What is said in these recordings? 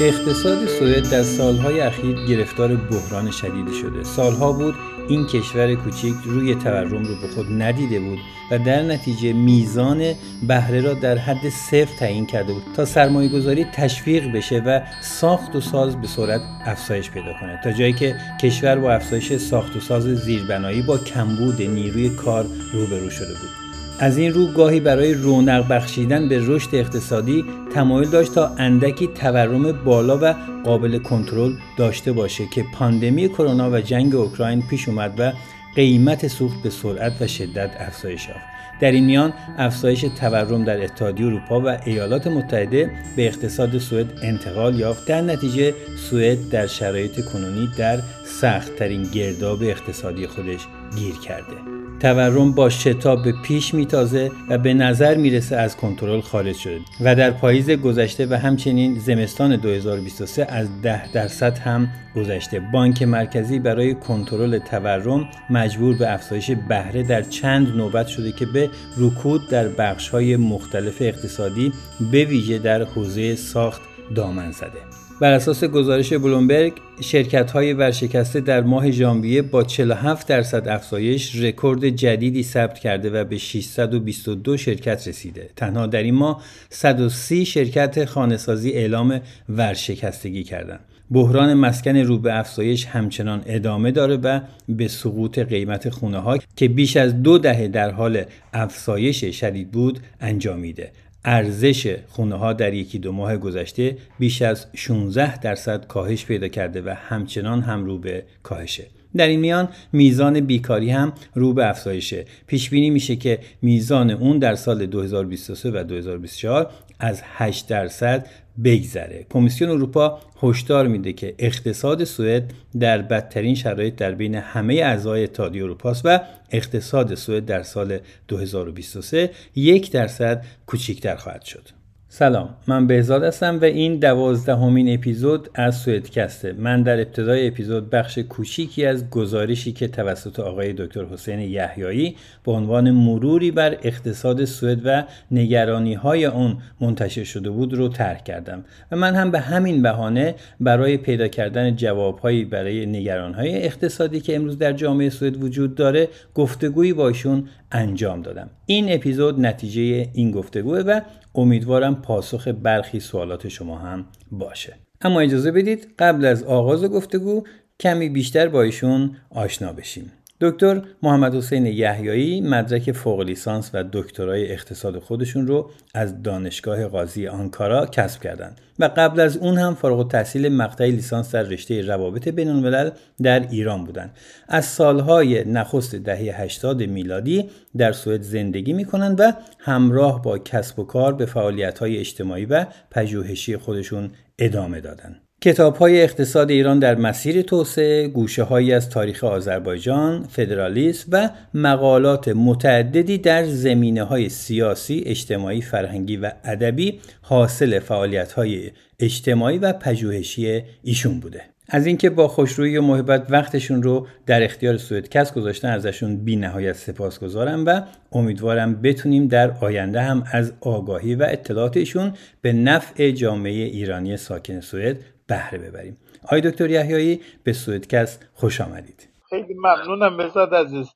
اقتصاد سوئد در سالهای اخیر گرفتار بحران شدیدی شده. سالها بود این کشور کوچیک روی تورم رو به خود ندیده بود و در نتیجه میزان بهره را در حد صفر تعیین کرده بود تا سرمایه گذاری تشویق بشه و ساخت و ساز به سرعت افزایش پیدا کنه. تا جایی که کشور با افزایش ساخت و ساز زیربنایی با کمبود نیروی کار روبرو شده بود. از این رو گاهی برای رونق بخشیدن به رشد اقتصادی تمایل داشت تا اندکی تورم بالا و قابل کنترل داشته باشه که پاندمی کرونا و جنگ اوکراین پیش اومد و قیمت سوخت به سرعت و شدت افزایش یافت. در این میان افزایش تورم در اتحادیه اروپا و ایالات متحده به اقتصاد سوئد انتقال یافت. در نتیجه سوئد در شرایط کنونی در سختترین گرداب اقتصادی خودش گیر کرده. تورم با شتاب به پیش میتازه و به نظر می‌رسه از کنترل خارج شده. و در پاییز گذشته و همچنین زمستان 2023 از 10 درصد هم گذشته. بانک مرکزی برای کنترل تورم مجبور به افزایش بهره در چند نوبت شده که به رکود در بخش های مختلف اقتصادی به ویژه در حوزه ساخت دامن زده. بر اساس گزارش بلومبرگ شرکت های ورشکسته در ماه ژانویه با 47 درصد افزایش رکورد جدیدی ثبت کرده و به 622 شرکت رسیده. تنها در این ماه 130 شرکت خانهسازی اعلام ورشکستگی کردند. بحران مسکن رو به افزایش همچنان ادامه داره و به سقوط قیمت خونه ها که بیش از دو دهه در حال افزایش شدید بود انجامیده. ارزش خونه ها در یکی دو ماه گذشته بیش از 16 درصد کاهش پیدا کرده و همچنان هم رو به کاهشه. در این میان میزان بیکاری هم رو به افزایشه. پیش بینی میشه که میزان اون در سال 2023 و 2024 از 8 درصد بگذره. کمیسیون اروپا هشدار میده که اقتصاد سوئد در بدترین شرایط در بین همه اعضای اتحادیه اروپا است و اقتصاد سوئد در سال 2023 یک درصد کوچکتر خواهد شد. سلام من بهزاد هستم و این دوازدهمین اپیزود از سوئدکسته. من در ابتدای اپیزود بخش کوچیکی از گزارشی که توسط آقای دکتر حسین یحیایی به عنوان مروری بر اقتصاد سوئد و نگرانی های آن منتشر شده بود رو طرح کردم و من هم به همین بهانه برای پیدا کردن جوابهایی برای نگران های اقتصادی که امروز در جامعه سوئد وجود داره گفتگویی باشون انجام دادم. این اپیزود نتیجه این گفتگوه و امیدوارم پاسخ برخی سوالات شما هم باشه. اما اجازه بدید قبل از آغاز گفتگو کمی بیشتر با ایشون آشنا بشیم. دکتر محمد حسین یحیایی مدرک فوق لیسانس و دکترای اقتصاد خودشون رو از دانشگاه قاضی آنکارا کسب کردند و قبل از اون هم فارغ التحصیل مقطع لیسانس در رشته روابط بین الملل در ایران بودند. از سالهای نخست دهه 80 میلادی در سوئد زندگی می کنند و همراه با کسب و کار به فعالیت‌های اجتماعی و پژوهشی خودشون ادامه دادند. کتاب های اقتصاد ایران در مسیر توسعه، گوشه هایی از تاریخ آذربایجان، فدرالیسم و مقالات متعددی در زمینه های سیاسی، اجتماعی، فرهنگی و ادبی حاصل فعالیت های اجتماعی و پژوهشی ایشون بوده. از اینکه با خوشرویی و محبت وقتشون رو در اختیار سوئدکس گذاشتن ازشون بی نهایت سپاس گذارم و امیدوارم بتونیم در آینده هم از آگاهی و اطلاعاتشون به نفع جامعه ایرانی ساکن سوئد بهره ببریم. آقای دکتر یحیایی به سوئدکس خوش آمدید. خیلی ممنونم بزاد عزیز.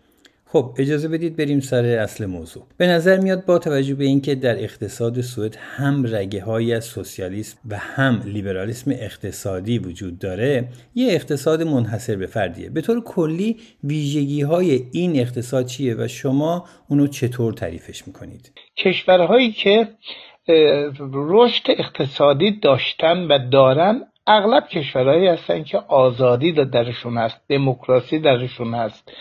خب اجازه بدید بریم سر اصل موضوع. به نظر میاد با توجه به اینکه در اقتصاد سوئد هم رگه های از سوسیالیسم و هم لیبرالیسم اقتصادی وجود داره یه اقتصاد منحصر به فردیه. به طور کلی ویژگی های این اقتصاد چیه و شما اونو چطور تعریفش می‌کنید؟ کشورهایی که رشد اقتصادی داشتن و دارن اغلب کشورهایی هستن که آزادی درشون هست دموکراسی درشون هست.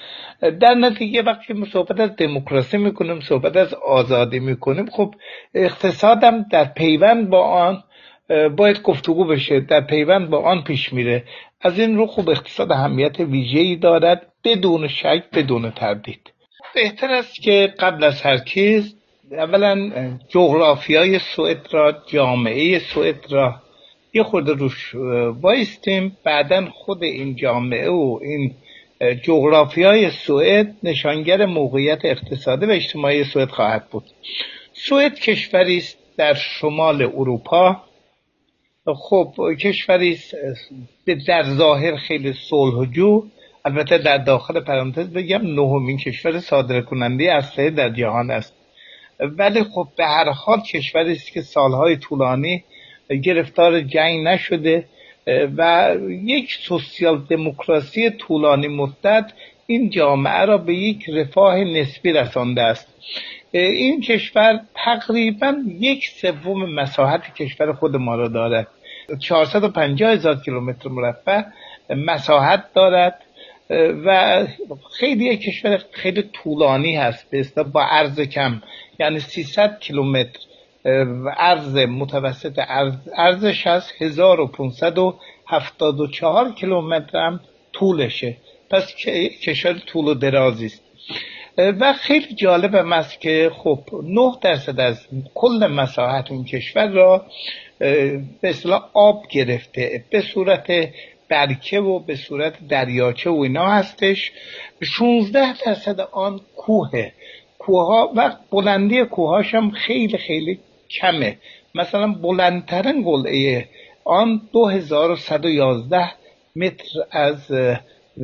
در نتیجه وقتی ما صحبت از دموکراسی می‌کنیم صحبت از آزادی می‌کنیم خب اقتصادم در پیوند با آن باید گفتگو بشه در پیوند با آن پیش میره. از این رو خوب اقتصاد اهمیت ویژه‌ای دارد بدون شک بدون تردید. بهتر است که قبل از هر چیز اولا جغرافیای سوئد را جامعه سوئد را یه خورده روش وایستیم. بعدا خود این جامعه و این جغرافیای سوئد نشانگر موقعیت اقتصادی و اجتماعی سوئد خواهد بود. سوئد کشوری است در شمال اروپا. خب کشوری در ظاهر خیلی صلحجو البته در داخل پرانتز بگم نهمین کشور صادر کننده اسلحه در جهان است. ولی خب به هر حال کشوری است که سالهای طولانی گرفتار جنگ نشده و یک سوسیال دموکراسی طولانی مدت این جامعه را به یک رفاه نسبی رسانده است. این کشور تقریبا یک سوم مساحت کشور خود ما را دارد. 450 هزار کیلومتر مربع مساحت دارد و خیلی کشور خیلی طولانی هست به با عرض کم یعنی 300 کیلومتر. عرض متوسط عرضش هست 1574 کیلومتر هم طولشه. پس کشور طول و درازی است. و خیلی جالب است که خب 9 درصد از کل مساحت این کشور را به اصطلاح آب گرفته. به صورت برکه و به صورت دریاچه و اینا هستش. 16 درصد آن کوه کوه و بلندی کوهاش هم خیلی خیلی کمه. مثلا بلندترین قلعه آن 2111 متر از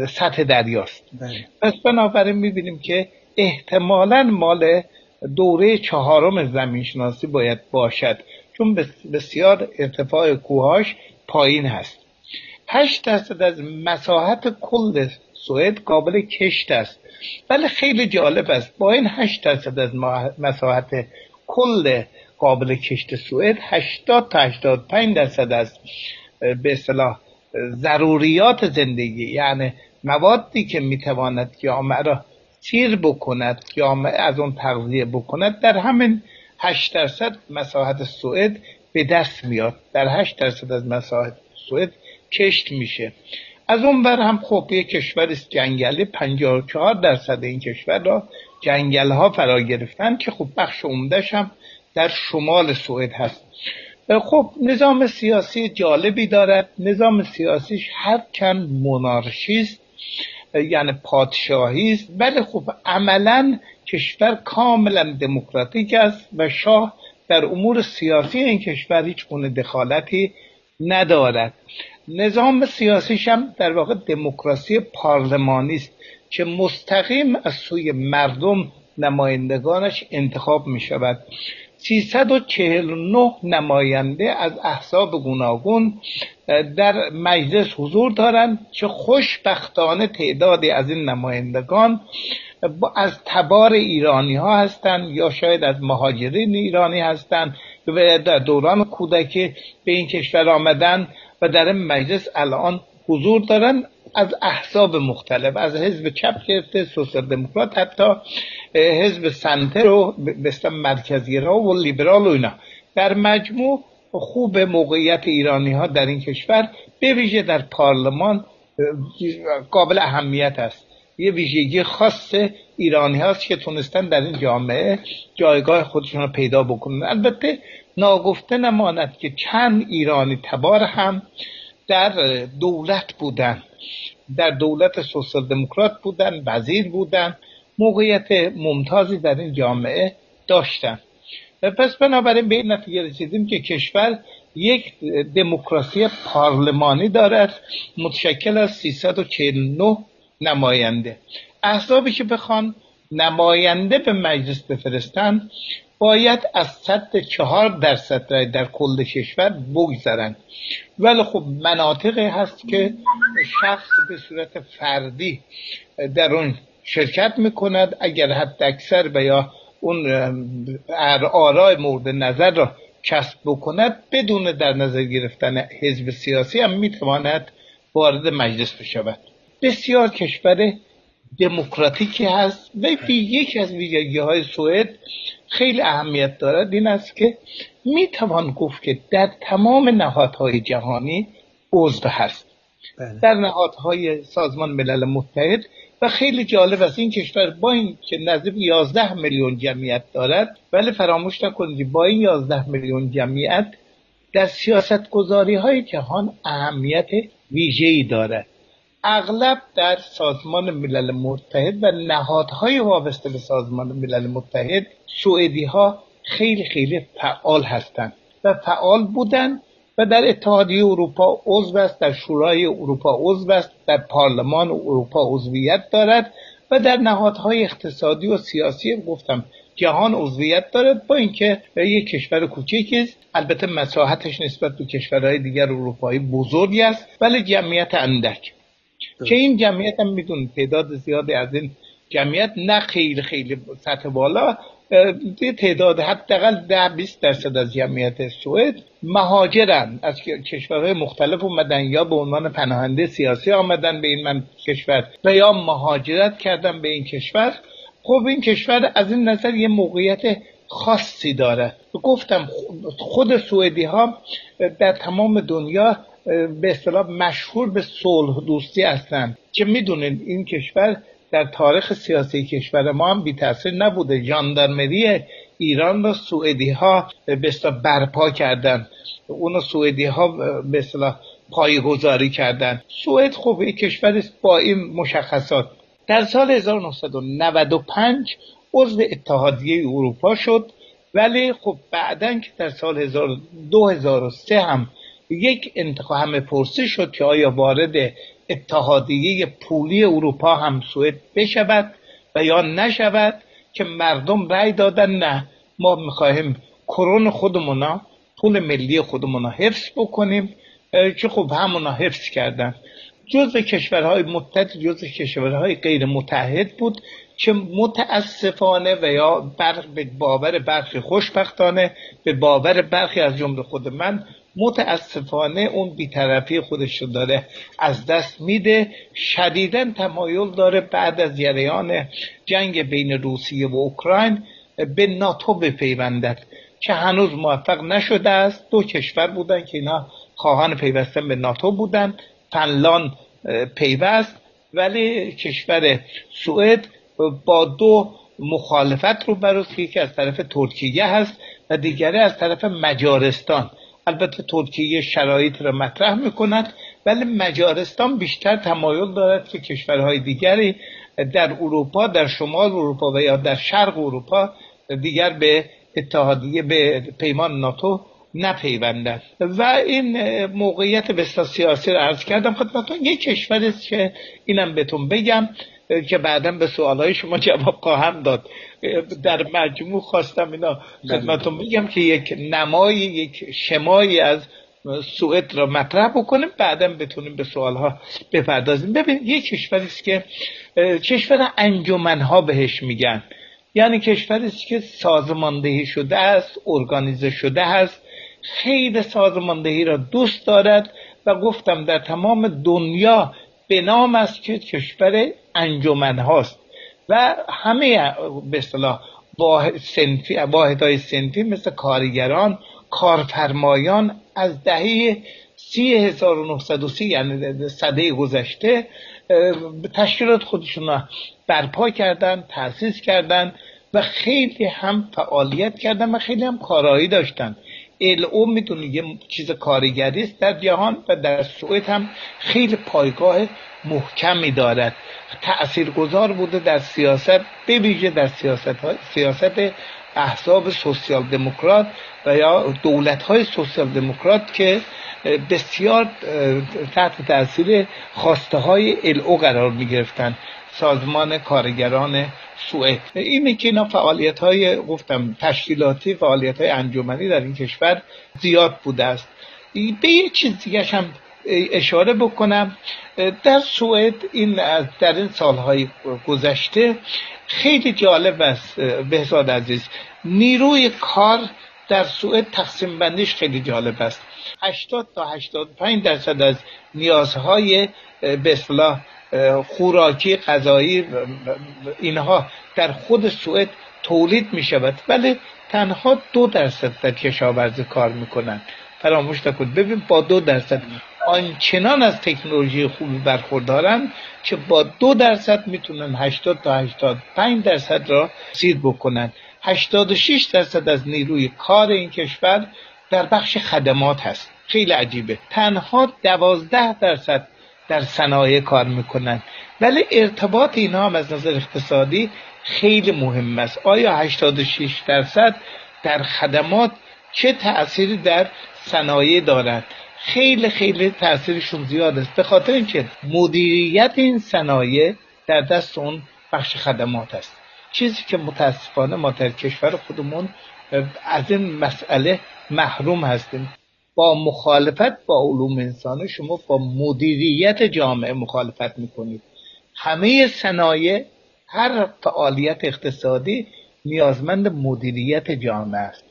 سطح دریاست. بله. پس بنابراین می‌بینیم که احتمالا مال دوره چهارم زمینشناسی باید باشد چون بسیار ارتفاع کوهاش پایین هست. 8 درصد از مساحت کل سوئد قابل کشت است. ولی خیلی جالب است با این 8 درصد از مساحت کل قابل کشت سوئد 80 تا 85 درصد از به اصطلاح ضروریات زندگی یعنی موادی که می‌تواند جامعه را سیر بکند جامعه از اون تغذیه بکند در همین 8 درصد مساحت سوئد به دست میاد. در 8 درصد از مساحت سوئد کشت میشه. از اون بر هم خب یک کشور است جنگلی 54 درصد این کشور را جنگل ها فرا گرفتن که خب بخش عمدهش هم در شمال سوئد هست. خب نظام سیاسی جالبی دارد نظام سیاسیش هر چند مونارشیست یعنی پادشاهی است ولی خب عملا کشور کاملا دموکراتیک است و شاه در امور سیاسی این کشور هیچ گونه دخالتی ندارد. نظام سیاسیش هم در واقع دموکراسی پارلمانی است که مستقیم از سوی مردم نمایندگانش انتخاب می شود 349 نماینده از احزاب گوناگون در مجلس حضور دارند که خوشبختانه تعدادی از این نمایندگان از تبار ایرانی ها هستند یا شاید از مهاجرین ایرانی هستند و در دوران کودکی به این کشور آمدن و در این مجلس الان حضور دارن از احزاب مختلف از حزب چپ گرفته سوسیال دموکرات حتی حزب سنتر و مثل مرکزی را و لیبرال و اینا. در مجموع خوب موقعیت ایرانی ها در این کشور به ویژه در پارلمان قابل اهمیت است. یه ویژگی خاص ایرانی هاست که تونستن در این جامعه جایگاه خودشون رو پیدا بکنن. البته ناگفته نماند که چند ایرانی تبار هم در دولت بودن. در دولت سوسیال دموکرات بودن وزیر بودن موقعیت ممتازی در این جامعه داشتن. پس بنابراین به این نتیجه رسیدیم که کشور یک دموکراسی پارلمانی دارد متشکل از 349 نماینده. احزابی که بخوان نماینده به مجلس بفرستند باید از صد چهار درصد رای در کل کشور بگذرند ولی خب مناطقی هست که شخص به صورت فردی در اون شرکت می‌کند اگر حد اکثر و یا اون آرای مورد نظر را کسب بکند بدون در نظر گرفتن حزب سیاسی هم می‌تواند وارد مجلس بشود. بسیار کشور دموکراتیکی هست. و یکی از ویژگی های سوئد خیلی اهمیت دارد این است که می‌توان گفت که در تمام نهادهای جهانی عضو هست. بله. در نهادهای سازمان ملل متحد و خیلی جالب است این کشور با این که نزدیک 11 میلیون جمعیت دارد ولی فراموش نکنید با این 11 میلیون جمعیت در سیاست گذاری های جهان اهمیت ویژه‌ای دارد. اغلب در سازمان ملل متحد و نهادهای وابسته به سازمان ملل متحد سوئدی ها خیلی خیلی فعال هستند و فعال بودن و در اتحادیه اروپا عضو است در شورای اروپا عضو است در پارلمان اروپا عضویت دارد و در نهادهای اقتصادی و سیاسی گفتم جهان عضویت دارد با اینکه یک کشور کوچکی است. البته مساحتش نسبت به کشورهای دیگر اروپایی بزرگی است ولی جمعیت اندک. که این جمعیت هم میدون تعداد زیادی از این جمعیت نه خیلی خیلی سطح بالا. به تعداد حداقل ده 20 درصد از جمعیت سوئد مهاجرن. از کشورهای مختلف اومدن یا به عنوان پناهنده سیاسی آمدن به این من کشور و یا مهاجرت کردن به این کشور. خب این کشور از این نظر یه موقعیت خاصی داره. گفتم خود سوئدی ها در تمام دنیا به اصطلاح مشهور به صلح دوستی هستند که می‌دونید این کشور در تاریخ سیاسی کشور ما هم بی تاثیر نبوده. جاندارمری ایران را سوئدی ها به اصطلاح برپا کردن. اون سوئدی ها به اصطلاح پایگذاری کردن. سوئد خب یک کشور با این مشخصات. در سال 1995 عضو اتحادیه اروپا شد. ولی خب بعدا که در سال 2003 هم یک انتخاب همه پرسی شد که آیا وارد اتحادیه پولی اروپا هم سوئد بشود و یا نشود که مردم رأی دادن نه. ما می‌خواهیم کرون خودمونا پول ملی خودمونا حفظ بکنیم که خب همونا حفظ کردن. جزء کشورهای متحد جزء کشورهای غیر متحد بود که متاسفانه و یا بر به باور برخی خوشبختانه به باور برخی از جمله خود من متاسفانه اون بیطرفی خودش رو داره از دست میده. شدیدا تمایل داره بعد از جریان جنگ بین روسیه و اوکراین به ناتو بپیوندد که هنوز موفق نشده است. دو کشور بودن که اینا خواهان پیوستن به ناتو بودن. فنلان پیوست. ولی کشور سوئد با دو مخالفت رو بروز که یکی از طرف ترکیه هست و دیگری از طرف مجارستان. البته ترکیه شرایط را مطرح می‌کند ولی مجارستان بیشتر تمایل دارد که کشورهای دیگری در اروپا در شمال اروپا و یا در شرق اروپا دیگر به اتحادیه به پیمان ناتو نپیوندن. و این موقعیت بسیار سیاسی رو عرض کردم خدمتون یک کشور است که اینم بهتون بگم که بعدا به سوالهای شما جواب خواهم داد. در مجموع خواستم اینا خدمتون بگم که یک نمای یک شمایی از سوئد را مطرح بکنیم بعدا بتونیم به سوالها بپردازیم. ببین یک کشوری است که کشور انجمنها بهش میگن. یعنی کشوری است که سازماندهی شده است ارگانیزه شده است. خیلی سازماندهی را دوست دارد و گفتم در تمام دنیا به نام است که کشور انجمن هاست و همه به اصطلاح واحد واحدهای سنفی مثل کارگران کارفرمایان از دهه سی هزار و سی یعنی صده گذشته تشکیلات خودشون را برپا کردن تأسیس کردن و خیلی هم فعالیت کردن و خیلی هم کارایی داشتن. او می‌دونی یه چیز کارگری است در جهان و در سوئد هم خیلی پایگاه محکمی دارد. گذار بوده در سیاست به ویژه در سیاست های سیاست احزاب سوسیال دموکرات و یا دولت های سوسیال دموکرات که بسیار تحت تاثیر خواسته های او قرار می گرفتن سازمان کارگران سوئد. اینه که اینا فعالیت های گفتم تشکیلاتی فعالیت های انجمنی در این کشور زیاد بوده است. به یه چیز دیگه هم اشاره بکنم. در سوئد این در این سالهای گذشته خیلی جالب است. بهزاد عزیز نیروی کار در سوئد تقسیم بندیش خیلی جالب است. 80 تا 85 درصد از نیازهای به اصطلاح خوراکی غذایی اینها در خود سوئد تولید می شود ولی تنها دو درصد در کشاورزی کار می‌کنن فراموش نکنید ببین با دو درصد آنچنان از تکنولوژی خوبی برخوردارن که با دو درصد می‌تونن 80 تا 85 درصد را سیر بکنن. 86 درصد از نیروی کار این کشور در بخش خدمات هست. خیلی عجیبه. تنها 12 درصد در صنایع کار می‌کنن. ولی ارتباط اینا هم از نظر اقتصادی خیلی مهم است. آیا 86 درصد در خدمات چه تأثیری در صنایع دارند خیلی خیلی تاثیرشون زیاد است. به خاطر اینکه مدیریت این صنایع در دست اون بخش خدمات است. چیزی که متاسفانه ما در کشور خودمون از این مسئله محروم هستیم. با مخالفت با علوم انسانی شما با مدیریت جامعه مخالفت می‌کنید. همه صنایع هر فعالیت اقتصادی نیازمند مدیریت جامعه است.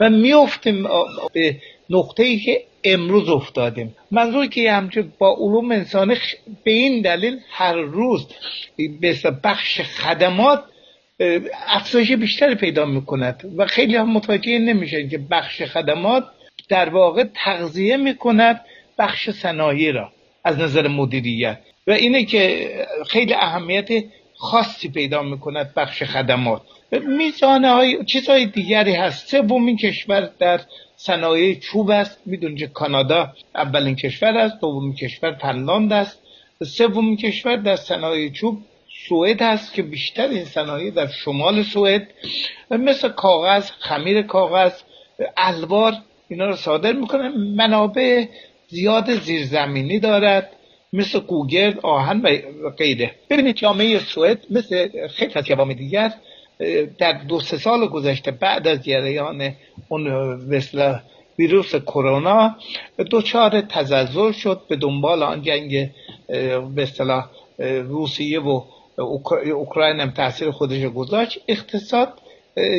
و میفتیم به نقطه ای که امروز افتادیم. منظور که همچون با علوم انسانی به این دلیل هر روز به بخش خدمات افزایش بیشتری پیدا می‌کند. و خیلی هم متوجه نمیشن که بخش خدمات در واقع تغذیه می‌کند بخش صنایع را از نظر مدیریت. و اینه که خیلی اهمیت خاصی پیدا می‌کند بخش خدمات. میزانه های چیزهای دیگری هست. سومین کشور در صنایع چوب است. می‌دونید که کانادا اولین کشور است دومین کشور فنلاند است. سومین کشور در صنایع چوب سوئد هست که بیشتر این صنایع در شمال سوئد. مثل کاغذ خمیر کاغذ الوار اینا رو صادر می‌کنه. منابع زیاد زیرزمینی دارد مثل گوگرد آهن و غیره. ببینید جامعه سوئد مثل خیلی از جوامع دیگر در دو سه سال گذشته بعد از جریان اون مثل ویروس کرونا دچار تزلزل شد به دنبال آن جنگ به اصطلاح روسیه و اوکراین هم تاثیر خودش گذاشت. اقتصاد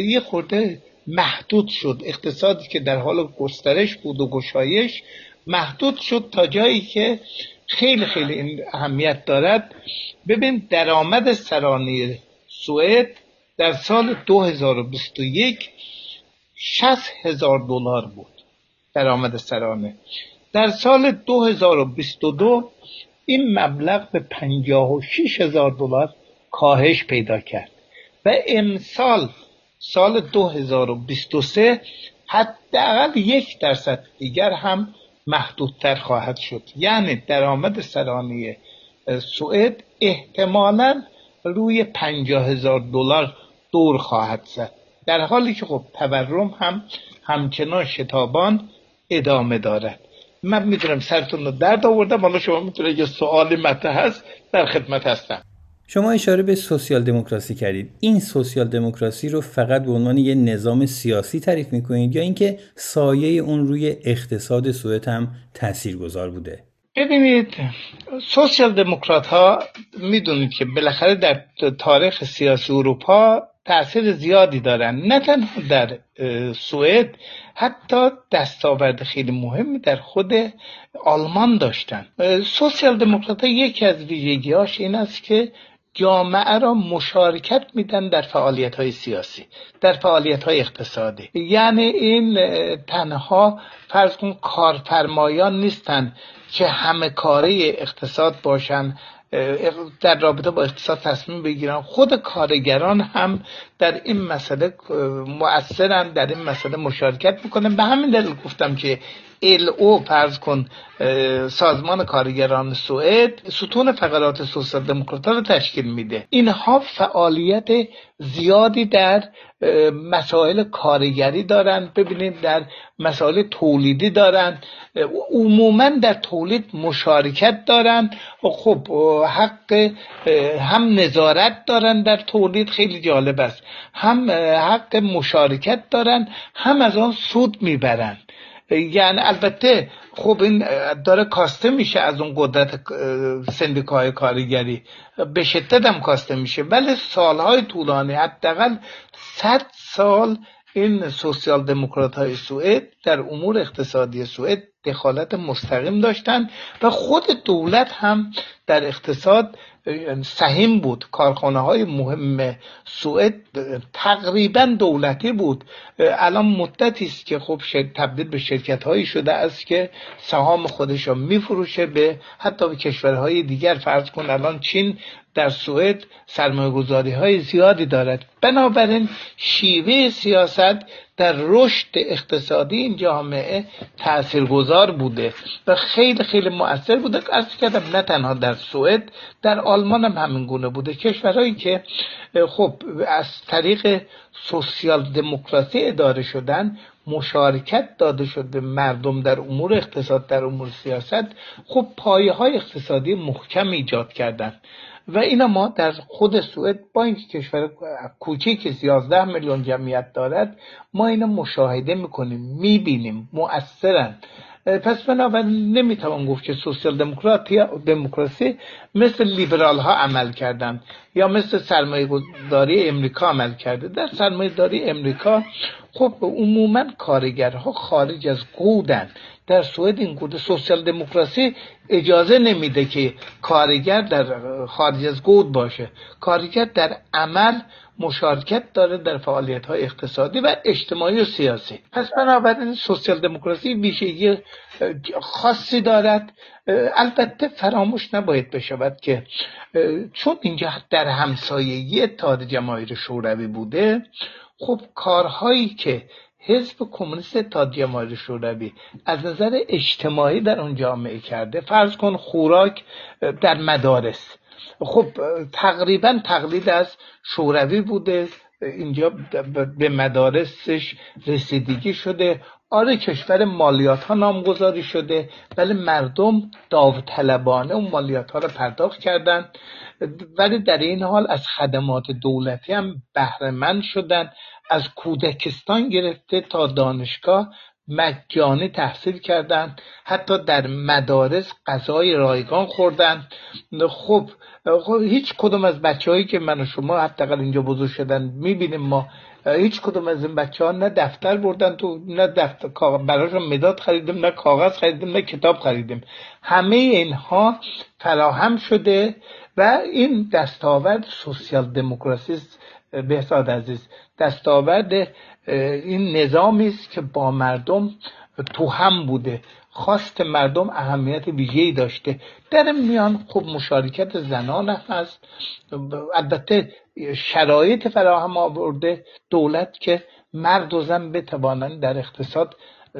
یه خورده محدود شد. اقتصادی که در حال گسترش بود و گشایش محدود شد تا جایی که خیلی خیلی اهمیت دارد. ببین درآمد سرانی سوئد در سال 2021 60 هزار دلار بود درآمد سرانه. در سال 2022 این مبلغ به 56 هزار دلار کاهش پیدا کرد و امسال سال 2023 حداقل یک درصد دیگر هم محدودتر خواهد شد. یعنی درآمد سرانه سوئد احتمالا روی پنجاه هزار دلار دور خواهد زد. در حالی که خب تورم هم همچنان شتابان ادامه دارد. من می‌دونم سرتون رو درد آوردم حالا شما می‌تونه یه سوالی مطرح هست در خدمت هستم. شما اشاره به سوسیال دموکراسی کردید. این سوسیال دموکراسی رو فقط به عنوان یه نظام سیاسی تعریف می‌کنید یا اینکه سایه اون روی اقتصاد سوئد هم تاثیرگذار بوده؟ ببینید سوسیال دموکرات ها می‌دونید که بالاخره در تاریخ سیاسی اروپا تاثیر زیادی دارن. نه تنها در سوئد حتی دستاورد خیلی مهمی در خود آلمان داشتن. سوسیال دموکرات یکی از ویژگیهاش این است که جامعه را مشارکت میدن در فعالیت های سیاسی در فعالیت های اقتصادی. یعنی این تنها فرض کن کارفرمایان نیستن که همه کاره اقتصاد باشن در رابطه با اقتصاد تصمیم بگیرن. خود کارگران هم در این مسئله مؤثرن در این مسئله مشارکت می‌کنن. به همین دلیل گفتم که او فرض کن سازمان کارگران سوئد ستون فقرات سوسیال دموکرات رو تشکیل میده. اینها فعالیت زیادی در مسائل کارگری دارن ببینید در مسائل تولیدی دارن عموما در تولید مشارکت دارن و خب حق هم نظارت دارن در تولید خیلی جالب است. هم حق مشارکت دارن هم از آن سود می‌برن. یعنی البته خب این داره کاسته میشه از اون قدرت سندیکای کارگری. به شدت هم کاسته میشه. ولی سالهای طولانی حداقل صد سال این سوسیال دموکرات های سوئد در امور اقتصادی سوئد دخالت مستقیم داشتند و خود دولت هم در اقتصاد سهیم بود. کارخانه های مهم سوئد تقریبا دولتی بود. الان مدتی است که خب تبدیل به شرکت هایی شده است که سهام خودش را میفروشه به حتی به کشورهای دیگر. فرض کن الان چین در سوئد سرمایه گذاری های زیادی دارد. بنابراین شیوه سیاست در رشد اقتصادی این جامعه تاثیرگذار بوده و خیلی خیلی مؤثر بوده. از کردم نه تنها در سوئد در آلمان هم همین گونه بوده. کشورهایی که خب از طریق سوسیال دموکراسی اداره شدن مشارکت داده شد به مردم در امور اقتصاد در امور سیاست خب پایه های اقتصادی محکم ایجاد کردند. و اینا ما در خود سوئد با اینکه کشور کوچیک 11 میلیون جمعیت دارد ما اینا مشاهده می‌کنیم می‌بینیم مؤثرن پس بنابراین نمی‌توان گفت که سوسیال دموکراسی مثل لیبرال ها عمل کردن یا مثل سرمایه داری امریکا عمل کرده. در سرمایه داری امریکا خب عموما کارگرها خارج از قودن در سوئد این گونه سوسیال دموکراسی اجازه نمیده که کارگر در خارج از گود باشه. کارگر در عمل مشارکت داره در فعالیت های اقتصادی و اجتماعی و سیاسی. پس بنابراین سوسیال دموکراسی ویژگی خاصی دارد. البته فراموش نباید بشود که چون اینجا در همسایگی اتحاد جماهیر شوروی بوده خب کارهایی که حزب کمونیست اتحاد جماهیر شوروی از نظر اجتماعی در اون جامعه کرده فرض کن خوراک در مدارس. خب تقریبا تقلید از شوروی بوده اینجا به مدارسش رسیدگی شده. آره کشور مالیات ها نامگذاری شده ولی مردم داوطلبانه اون مالیات ها رو پرداخت کردند ولی در این حال از خدمات دولتی هم بهره شدن از کودکستان گرفته تا دانشگاه مجانی تحصیل کردند حتی در مدارس غذای رایگان خوردن. خب, خب هیچ کدوم از بچه هایی که من و شما حداقل اینجا بزرگ شدن می‌بینیم ما هیچ کدوم از این بچه ها نه دفتر بردن تو نه دفتر براشون مداد خریدیم نه کاغذ خریدیم نه کتاب خریدیم. همه اینها فراهم شده. و این دستاورد سوسیال دموکراسی بهزاد عزیز دستاورد این نظامی است که با مردم تو هم بوده. خواست مردم اهمیت ویژه‌ای داشته. در میان خب مشارکت زنان هست. البته شرایط فراهم آورده دولت که مرد و زن بتوانند در اقتصاد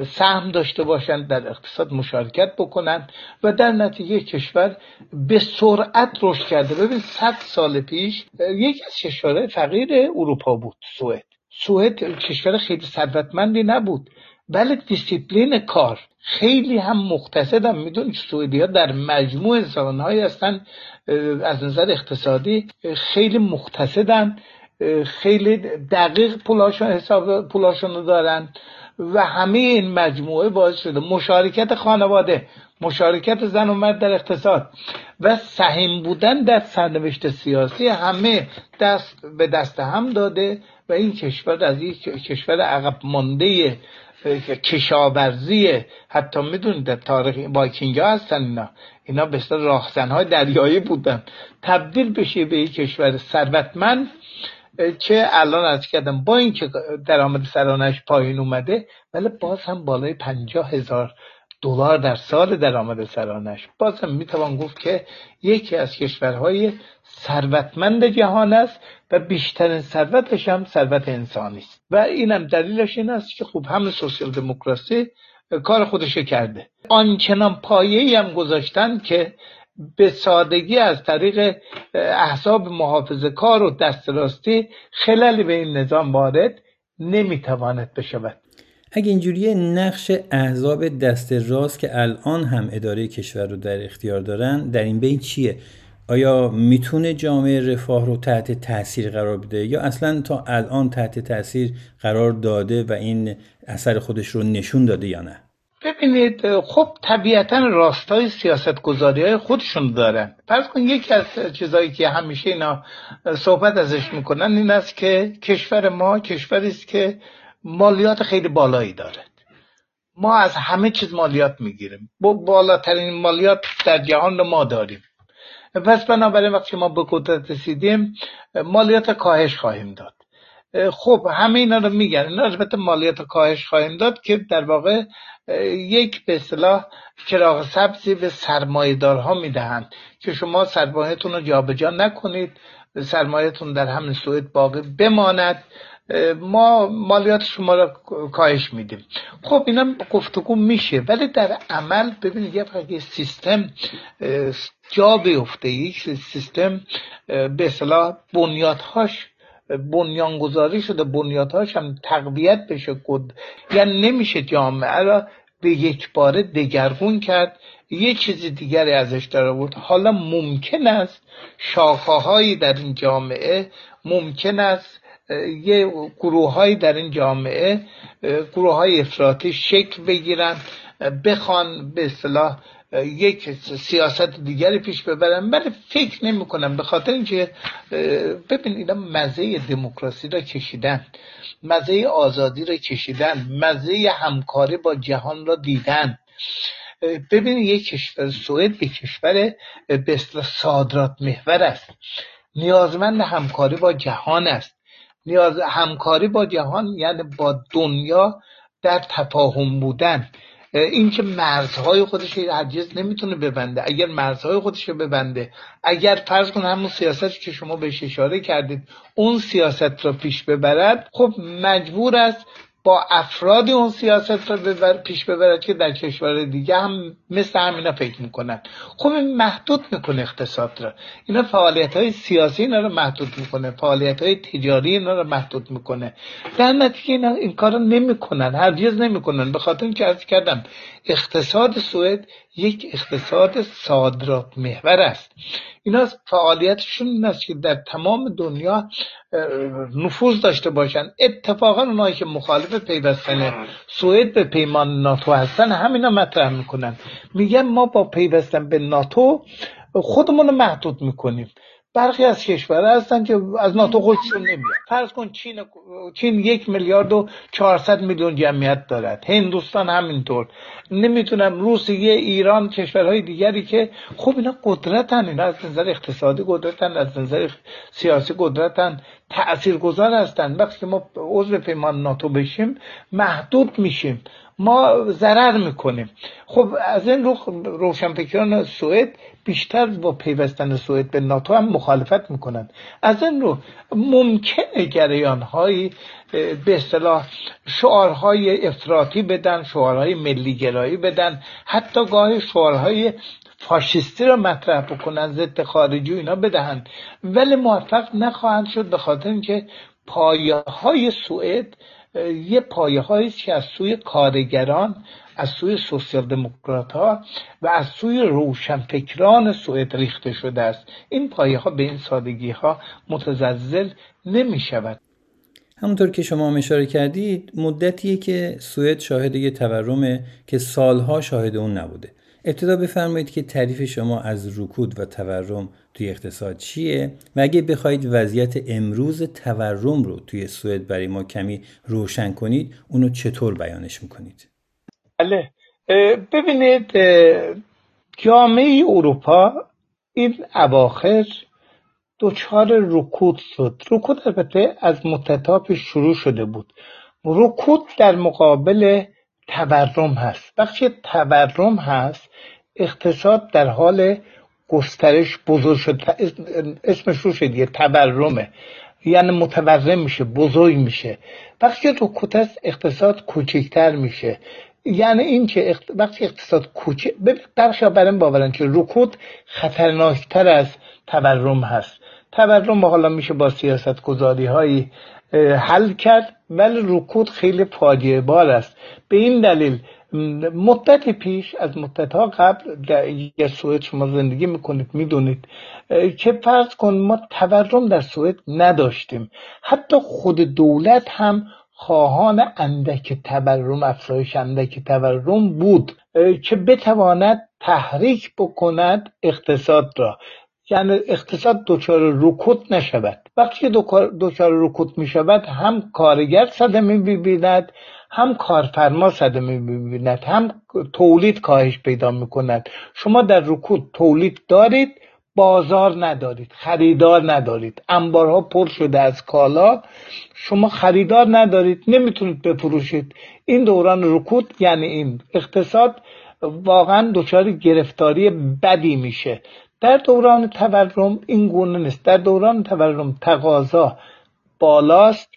سهم داشته باشند در اقتصاد مشارکت بکنند و در نتیجه کشور به سرعت رشد کرده. ببین صد سال پیش یکی از کشورهای فقیر اروپا بود سوئد. سوئد کشور خیلی ثروتمندی نبود. ولی دیسیپلین کار. خیلی هم مقتصدم. میدونی سوئدی ها در مجموع انسانهایی هستن. از نظر اقتصادی خیلی مقتصدن. خیلی دقیق پولاشون حساب پولاشون دارن. و همه این مجموعه باعث شده مشارکت خانواده مشارکت زن و مرد در اقتصاد و سهم بودن در سرنوشت سیاسی همه دست به دست هم داده و این کشور از یک کشور عقب مانده کشاورزی حتی می‌دونید در تاریخ وایکینگ ها هستن اینا. اینا به راهزن های دریایی بودن. تبدیل بشه به یک کشور ثروتمند که الان از کردم. با اینکه درآمد سرانش پایین اومده ولی باز هم بالای پنجاه هزار دلار در سال درآمد سرانش باز هم می‌توان گفت که یکی از کشورهای ثروتمند جهان است و بیشترین ثروتش هم ثروت انسانی است. و اینم دلیلش این است که خوب هم سوسیال دموکراسی کار خودش کرده. آنچنان پایه‌ای هم گذاشتن که به سادگی از طریق احزاب محافظه کار و دست راستی خلالی به این نظام وارد نمی‌تواند بشود. اگه اینجوری نقش احزاب دست راست که الان هم اداره کشور رو در اختیار دارن در این بین چیه؟ آیا می‌تونه جامعه رفاه رو تحت تاثیر قرار بده؟ یا اصلا تا الان تحت تاثیر قرار داده و این اثر خودش رو نشون داده یا نه؟ ببینید خب طبیعتا راستای سیاست گذاری های خودشون دارن. فرض کن یکی از چیزهایی که همیشه اینا صحبت ازش می‌کنن این است که کشور ما کشوری است که مالیات خیلی بالایی دارد ما از همه چیز مالیات می‌گیریم. بالاترین مالیات در جهان ما داریم. پس بنابراین وقتی ما به قدرت رسیدیم مالیات کاهش خواهیم داد. خب همه اینا رو میگن. اینا البته مالیات کاهش خواهیم داد که در واقع یک به اصطلاح چراغ سبزی به سرمایه‌دارها می‌دهند که شما سرمایهتون رو جابجا نکنید. سرمایهتون در همین سوئد باقی بماند. ما مالیات شما را کاهش میدیم. خب اینا گفتگو میشه. ولی در عمل ببینید یه سیستم جا بیفته. یک سیستم به اصطلاح بنیادهاش بنیانگذاری شده بنیادهاش هم تقویت بشه کد. یعنی نمیشه جامعه را به یک باره دگرگون کرد. یه چیز دیگری ازش داره بود حالا ممکن است شاخه در این جامعه ممکن است یه گروه در این جامعه گروه های افراطی شکل بگیرن بخوان به اصطلاح یک سیاست دیگری پیش ببرن من فکر نمی کنم به خاطر اینکه ببین اینا مزه دموکراسی را کشیدن مزه آزادی را کشیدن مزه همکاری با جهان را دیدن. ببین یک کشور سوئد یک کشور به صادرات محور است. نیازمند همکاری با جهان است. نیاز همکاری با جهان یعنی با دنیا در تفاهم بودن. اینکه مرزهای خودش هرگز نمی‌تونه ببنده. اگر مرزهای خودش رو ببنده اگر فرض کن همون سیاستی که شما بهش اشاره کردید اون سیاست را پیش ببرد خب مجبور است با افراد اون سیاست را ببر پیش ببرد که در کشور دیگه هم مثل همینا فکر می‌کنن. خب این محدود می‌کنه اقتصاد را اینا فعالیت های سیاسی اینا رو محدود می‌کنه. فعالیت های تجاری اینا رو محدود می‌کنه. در نتیجه اینا این کارو نمی‌کنن. هرگز نمی‌کنن. به خاطر اینکه عرض کردم اقتصاد سوئد یک اقتصاد صادرات محور است. اینا فعالیتشون این است که در تمام دنیا نفوذ داشته باشن. اتفاقا اونایی که مخالف پیوستن سوئد به پیمان ناتو هستن همینا مطرح می‌کنن. میگن ما با پیوستن به ناتو خودمون رو محدود می‌کنیم. برخی از کشورها هستن که از ناتو خودشون نمیاد فرض کن چین چین یک میلیارد و 400 میلیون جمعیت دارد. هندوستان همینطور. نمی‌تونم روسیه ایران کشورهای دیگری که خب اینا قدرتن اینا از نظر اقتصادی قدرتن از نظر سیاسی قدرتن. تاثیرگذار هستن. وقتی که ما عضو پیمان ناتو بشیم محدود میشیم. ما ضرر می‌کنیم. خب از این رو روشنفکران سوئد بیشتر با پیوستن سوئد به ناتو هم مخالفت می‌کنن از این رو ممکنه گریان های به اصطلاح شعارهای افراطی بدن شعارهای ملیگرایی بدن. حتی گاهی شعارهای فاشیستی را مطرح بکنن ضد خارجی اینا بدهند ولی موفق نخواهند شد به خاطر اینکه پایه های سوئد یه پایه هایی که از سوی کارگران از سوی سوسیال دموکرات ها و از سوی روشنفکران سوئد ریخته شده است. این پایه ها به این سادگی ها متزلزل نمی شود همونطور که شما اشاره کردید مدتیه که سوئد شاهد یه تورمه که سالها شاهد اون نبوده. ابتدا بفرمایید که تعریف شما از رکود و تورم توی اقتصاد چیه و اگه بخواید وضعیت امروز تورم رو توی سوئد برای ما کمی روشن کنید اونو چطور بیانش می‌کنید؟ بله. ببینید جامعه اروپا این اواخر دچار رکود شد. رکود البته از متتاپ شروع شده بود. رکود در مقابل تورم هست. وقتی تورم هست اقتصاد در حال گسترش بزرگ شد. اسمش رو شد دیگه تورمه. یعنی متورم میشه بزرگ میشه. وقتی رکود هست اقتصاد کوچکتر میشه. یعنی این که وقتی اقتصاد کوچک برخی برای باورن که رکود خطرناکتر از تورم هست. تورم حالا میشه با سیاست گذاری هایی حل کرد ولی رکود خیلی فاجعه بار است. به این دلیل مدت پیش از مدت ها قبل در سوئد شما زندگی می‌کنید می‌دونید که فرض کن ما تورم در سوئد نداشتیم. حتی خود دولت هم خواهان اندک تورم افزایش اندک تورم بود که بتواند تحریک بکند اقتصاد را. یعنی اقتصاد دچار رکود نشود. وقتی دچار رکود می شود هم کارگر صدمه می‌بیند هم کارفرما صدمه می‌بیند هم تولید کاهش پیدا می کند شما در رکود تولید دارید بازار ندارید خریدار ندارید. انبارها پر شده از کالا. شما خریدار ندارید نمی‌تونید بفروشید. این دوران رکود یعنی این. اقتصاد واقعا دچار گرفتاری بدی میشه. در دوران تورم این گونه نیست. در دوران تورم تقاضا بالاست.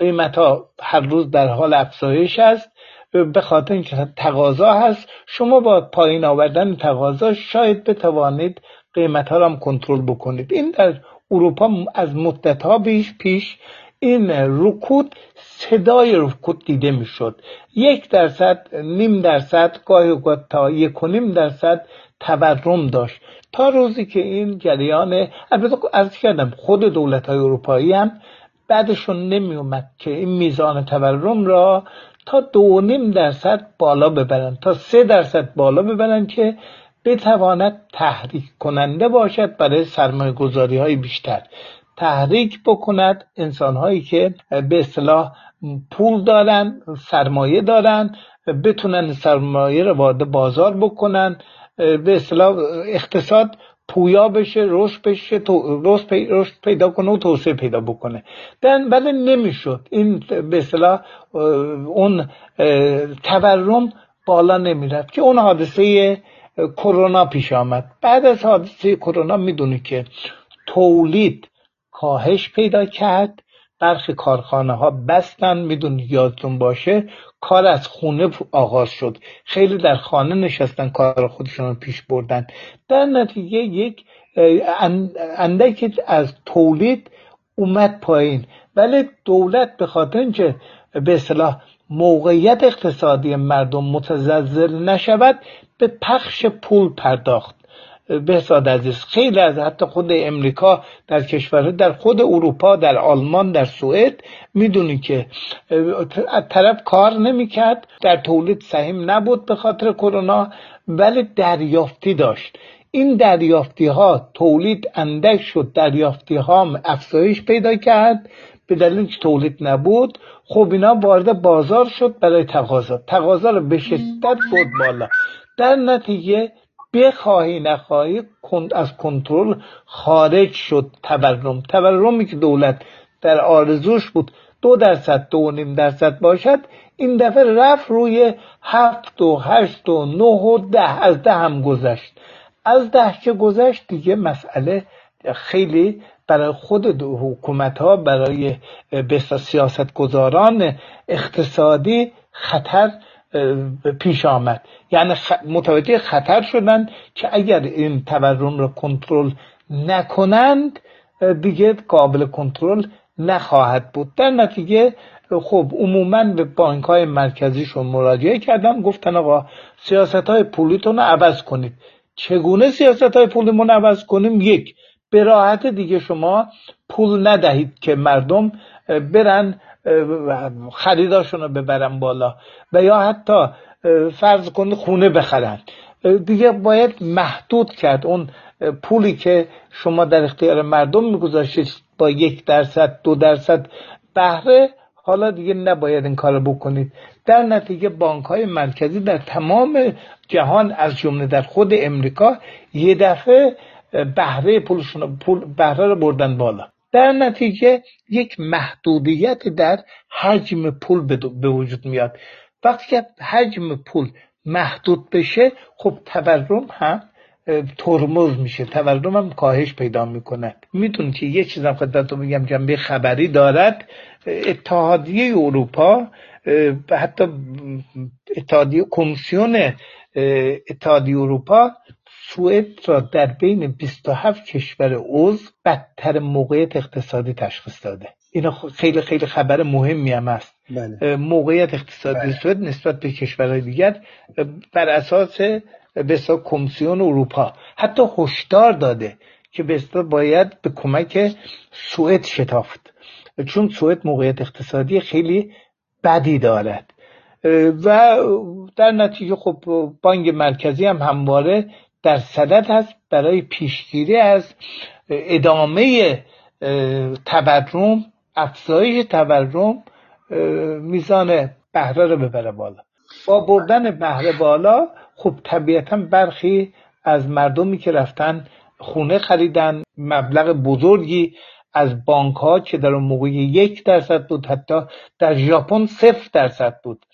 قیمت ها هر روز در حال افزایش است. به خاطر اینکه تقاضا هست شما با پایین آوردن تقاضا شاید بتوانید قیمت ها را هم کنترل بکنید. این در اروپا از مدت ها بیش پیش این رکود صدای رکود دیده می‌شد. یک درصد نیم درصد گاهی اوقات تا یک و نیم درصد تورم داشت. تا روزی که این جریان البته از کردم خود دولت های اروپایی هم بعدشون نمی اومد که این میزان تورم را تا دو نیم درصد بالا ببرن تا سه درصد بالا ببرن که بتواند تحریک کننده باشد برای سرمایه گذاری های بیشتر. تحریک بکند انسان هایی که به اصطلاح پول دارن سرمایه دارن بتونن سرمایه رو وارد بازار بکنن به اصطلاح اقتصاد پویا بشه رشد بشه رشد پیدا کنه و توسعه پیدا بکنه. دن ولی نمی‌شد. این به اصطلاح اون تورم بالا نمی‌رفت که اون حادثه کرونا پیش آمد. بعد از حادثه کرونا می‌دونی که تولید کاهش پیدا کرد. برخی کارخانه ها بستن می‌دونید یادتون باشه کار از خونه آغاز شد. خیلی در خانه نشستن کار خودشون رو پیش بردن. در نتیجه یک اندکی از تولید اومد پایین. ولی دولت به خاطر اینکه به اصطلاح موقعیت اقتصادی مردم متزلزل نشود به پخش پول پرداخت. بهزاد عزیز. خیلی از حتی خود امریکا در کشورها در خود اروپا در آلمان در سوئد می‌دونی که طرف کار نمی‌کرد در تولید سهیم نبود به خاطر کرونا ولی دریافتی داشت. این دریافتی ها تولید اندک شد دریافتی ها افزایش پیدا کرد. به دلیل که تولید نبود خب اینا وارد بازار شد برای تقاضا. تقاضا رو به شدت بود بالا. در نتیجه بخواهی نخواهی از کنترل خارج شد تورم. تورمی که دولت در آرزوش بود دو درصد دو نیم درصد باشد این دفعه رفت روی هفت و هشت و نه و ده. از ده هم گذشت. از ده که گذشت دیگه مسئله خیلی برای خود حکومت ها برای بسا سیاست گذاران اقتصادی خطر پیش آمد. یعنی متوجه خطر شدن که اگر این تورم را کنترل نکنند دیگه قابل کنترل نخواهد بود. در نتیجه خب عموما به بانک های مرکزیشون مراجعه کردم. گفتن آقا سیاست های پولیتون رو عوض کنید. چگونه سیاست های پولیمون عوض کنیم؟ یک به راحت دیگه شما پول ندهید که مردم برن خریداشون رو ببرن بالا. و یا حتی فرض کنید خونه بخرن. دیگه باید محدود کرد. اون پولی که شما در اختیار مردم میگذاشتید با یک درصد دو درصد بهره حالا دیگه نباید این کار بکنید. در نتیجه بانک های مرکزی در تمام جهان از جمله در خود امریکا یه دفعه بهره پولشون پول بهره رو بردن بالا. در نتیجه یک محدودیت در حجم پول به وجود میاد. وقتی که حجم پول محدود بشه خب تورم هم ترمز میشه. تورم هم کاهش پیدا می‌کنه. می‌دونی که یه چیزم خدمتتون میگم جنبه خبری دارد. اتحادیه اروپا حتی اتحادیه کمیسیون اتحادیه اروپا سوئد را در بین 27 کشور عضو بدتر موقعیت اقتصادی تشخیص داده. اینا خیلی خیلی خبر مهمی هم است بله. موقعیت اقتصادی بله. سوئد نسبت به کشورهای دیگر بر اساس به کمیسیون اروپا. حتی هشدار داده که به باید به کمک سوئد شتافت. چون سوئد موقعیت اقتصادی خیلی بدی دارد. و در نتیجه خب بانک مرکزی هم همواره در صدد هست برای پیشگیری از ادامه تورم افزایش تورم میزان بهره رو ببره بالا. با بردن بهره بالا خب طبیعتا برخی از مردمی که رفتن خونه خریدن مبلغ بزرگی از بانک ها که در اون موقع یک درصد بود حتی در ژاپن صفر درصد بود.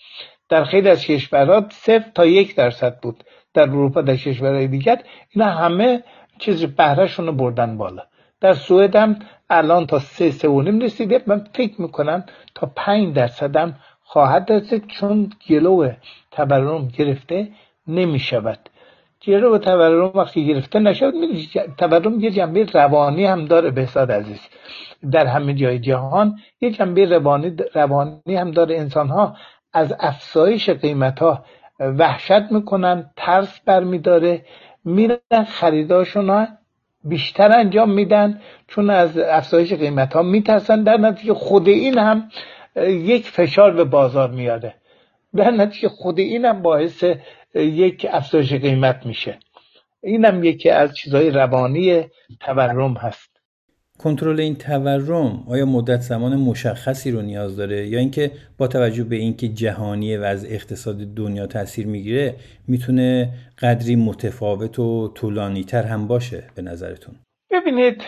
در خیلی از کشورها صفر تا یک درصد بود. در اروپا در کشورهای دیگر اینا همه چیز بهرهشون رو بردن بالا. در سوئد هم الان تا سه سه و نیم رسیده. من فکر می‌کنم تا پنج درصد هم خواهد رسید چون گلو تورم گرفته نمی‌شود. گلو تورم وقتی گرفته نشود تورم یه جنبه روانی هم داره بهزاد عزیز. در همه جای جهان یه جنبه روانی, روانی هم داره. انسان ها از افزایش قیمت ها وحشت می‌کنن ترس برمیداره. میرن خریداشون بیشتر انجام میدن چون از افزایش قیمت ها میترسن. در نتیجه خود این هم یک فشار به بازار میاره در نتیجه خود این هم باعث یک افزایش قیمت میشه. این هم یکی از چیزهای روانی تورم هست. کنترل این تورم آیا مدت زمان مشخصی رو نیاز داره؟ یا اینکه با توجه به اینکه جهانی و از اقتصاد دنیا تاثیر می‌گیره می‌تونه قدری متفاوت و طولانی تر هم باشه به نظرتون؟ ببینید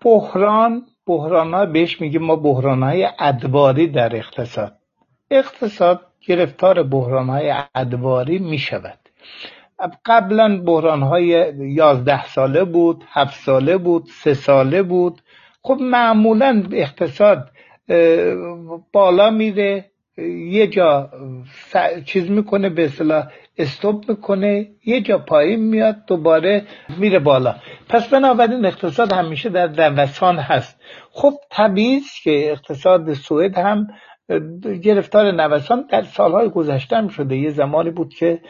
بحران بحران ها بهش میگیم ما بحران های ادواری در اقتصاد. اقتصاد گرفتار بحران های ادواری می‌شود. قبلا بحران های یازده ساله بود هفت ساله بود سه ساله بود. خب معمولا اقتصاد بالا میره یه جا چیز می‌کنه به اصطلاح استوب می‌کنه یه جا پایین میاد دوباره میره بالا. پس بنابراین اقتصاد همیشه در دوسان هست. خب طبیعی که اقتصاد سوئد هم گرفتار نوسان در سالهای گذشته هم شده. یه زمانی بود که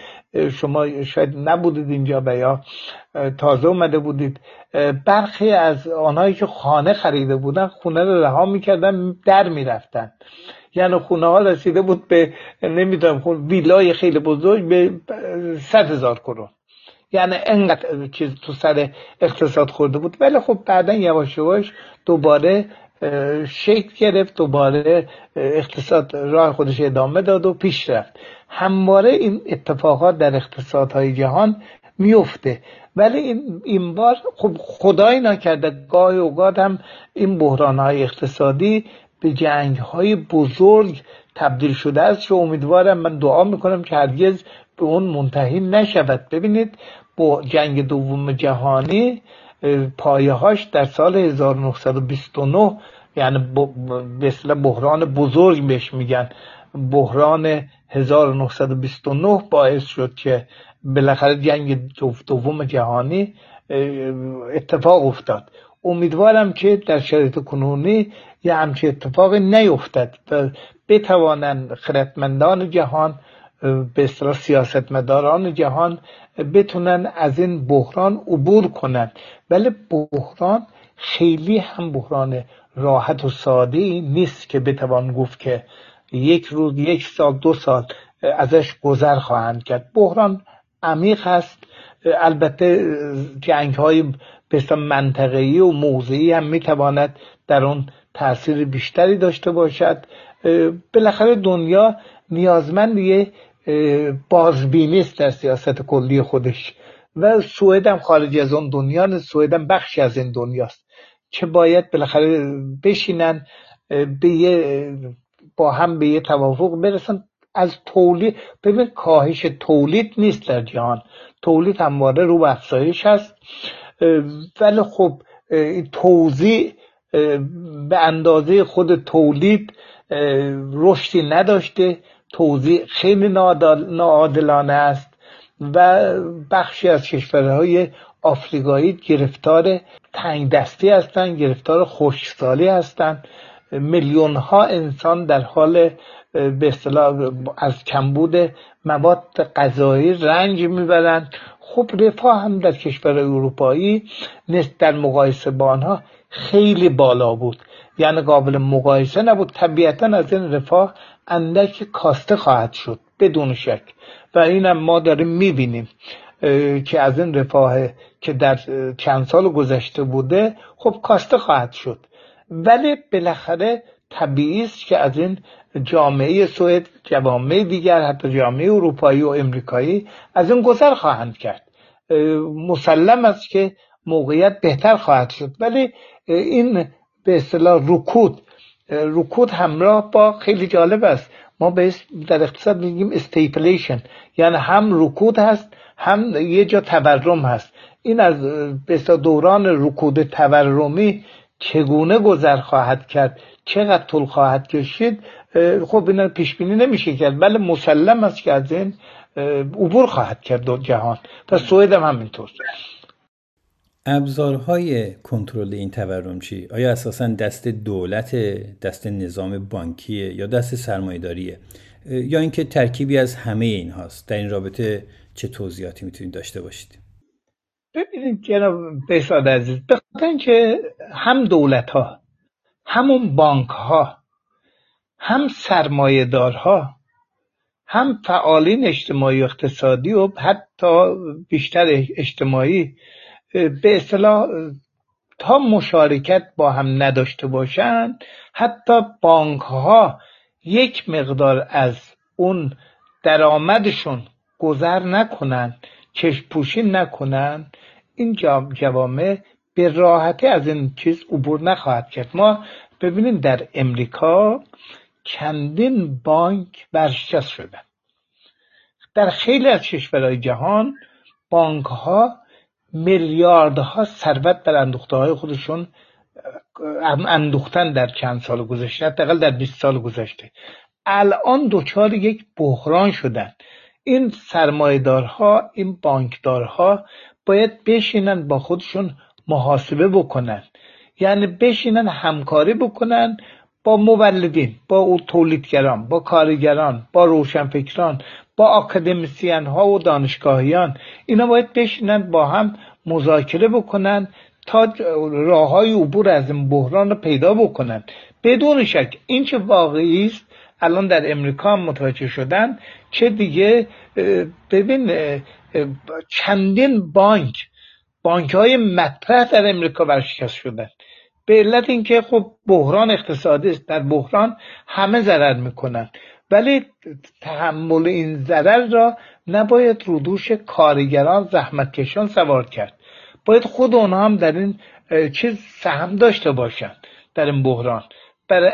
شما شاید نبودید اینجا و یا تازه اومده بودید. برخی از آنهایی که خانه خریده بودن خونه رو رها می‌کردن در می‌رفتن. یعنی خونه ها رسیده بود به نمی‌دونم ویلای خیلی بزرگ به صد هزار کرون. یعنی انقدر چیز تو سر اقتصاد خورده بود. ولی خب بعدا یواش یواش دوباره شکل گرفت دوباره اقتصاد راه خودش ادامه داد و پیش رفت. همواره این اتفاقات در اقتصادهای جهان میفته. ولی این, این بار خب خدای نکرده گاهی اوقات هم این بحران های اقتصادی به جنگ های بزرگ تبدیل شده است و امیدوارم من دعا می‌کنم که هرگز به اون منتهی نشود. ببینید با جنگ دوم جهانی پایهاش در سال 1929 یعنی به بحران بزرگ بهش میگن. بحران 1929 باعث شد که بالاخره جنگ دوم جهانی اتفاق افتاد. امیدوارم که در شرایط کنونی یه همچه اتفاق نیفتد. بتوانند خردمندان جهان به سیاستمداران جهان بتونن از این بحران عبور کنند ولی بحران خیلی هم بحران راحت و ساده نیست که بتوان گفت که یک روز یک سال دو سال ازش گذر خواهند کرد. بحران عمیق هست البته جنگ های منطقه‌ای و موضعی هم می‌تواند در اون تاثیر بیشتری داشته باشد. بالاخره دنیا نیازمند یه بازبینی است در سیاست کلی خودش. و سوئد هم خارج از اون دنیا سوئد هم بخشی از این دنیاست که باید بالاخره بشینن به یه با هم به یه توافق برسن. از تولید ببین کاهش تولید نیست در جهان. تولید همواره رو افزایش هست. ولی خب توضیح به اندازه خود تولید رشدی نداشته. توضیح خیلی ناعادلانه است و بخشی از کشورهای آفریقایی گرفتار تنگ دستی هستند گرفتار خشکسالی هستند. میلیون ها انسان در حال به اصطلاح از کمبود مواد غذایی رنج می‌برند. خب رفاه هم در کشور اروپایی نسبت در مقایسه با آنها خیلی بالا بود. یعنی قابل مقایسه نبود. طبیعتا از این رفاه اندک کاسته خواهد شد بدون شک. و اینم ما داریم می‌بینیم که از این رفاه که در چند سال گذشته بوده خب کاسته خواهد شد. ولی بالاخره طبیعی است که از این جامعه سوئد جوامع دیگر حتی جامعه اروپایی و امریکایی از این گذر خواهند کرد. مسلم است که موقعیت بهتر خواهد شد. ولی این به اصطلاح رکود رکود همراه با خیلی جالب است. ما به در اقتصاد میگیم stagflation. یعنی هم رکود هست هم یه جا تورم هست. این از به دوران رکود تورمی چگونه گذر خواهد کرد؟ چقدر طول خواهد کشید؟ خب اینا پیش بینی نمیشه کرد بله مسلم است که از این عبور خواهد کرد جهان. پس سوئد هم همینطور. ابزارهای کنترل این تورم چی؟ آیا اساسا دست دولت دست نظام بانکیه یا دست سرمایهداریه؟ یا اینکه ترکیبی از همه این هاست در این رابطه چه توضیحاتی می‌تونید داشته باشید؟ ببینید جناب بساد عزیز به خاطر اینکه هم دولت ها همون بانک ها هم سرمایه ها هم فعالین اجتماعی اقتصادی و حتی بیشتر اجتماعی به اصطلاح تا مشارکت با هم نداشته باشند حتی بانک ها یک مقدار از اون درآمدشون گذر نکنن چشم پوشی نکنن. این جوامع به راحتی از این چیز عبور نخواهد کرد. ما ببینید در امریکا چندین بانک برشکست شدن. در خیلی از کشورهای جهان بانک ها میلیاردها ثروت بر اندوخته های خودشون اندوختن در چند سال گذشته حداقل در 20 سال گذشته. الان دچار یک بحران شدن. این سرمایدارها این بانکدارها باید بشینن با خودشون محاسبه بکنن. یعنی بشینن همکاری بکنن با مولدین با تولیدگران با کارگران با روشنفکران با اکادمیسیان ها و دانشگاهیان اینا باید بشینن با هم مذاکره بکنن تا راه های عبور از این بحران رو پیدا بکنن. بدون شک این چه واقعی است الان در امریکا هم متوجه شدن چه دیگه ببین چندین بانک بانک های مطرح در امریکا برشکست شدن. به علت اینکه خب بحران اقتصادی است در بحران همه ضرر می‌کنن. ولی تحمل این ضرر را نباید رو دوش کارگران زحمتکشان سوار کرد. باید خود اونها هم در این چیز سهم داشته باشند در این بحران. برای,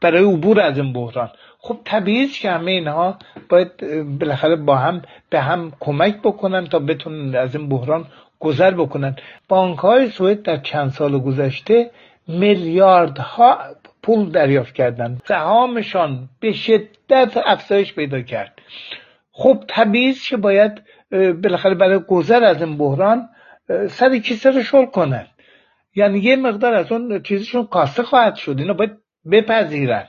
برای عبور از این بحران. خب طبیعی که همه اینها باید بالاخره با هم به هم کمک بکنن تا بتونن از این بحران گذر بکنن. بانک های سوئد در چند سال گذشته میلیاردها پول دریافت کردن. سهامشان به شدت افزایش پیدا کرد. خب طبیعی که باید بالاخره برای گذر از این بحران سر کیسه رو شل کنن. یعنی یه مقدار از اون چیزشون کاسته خواهد شد. اینا باید بپذیرن.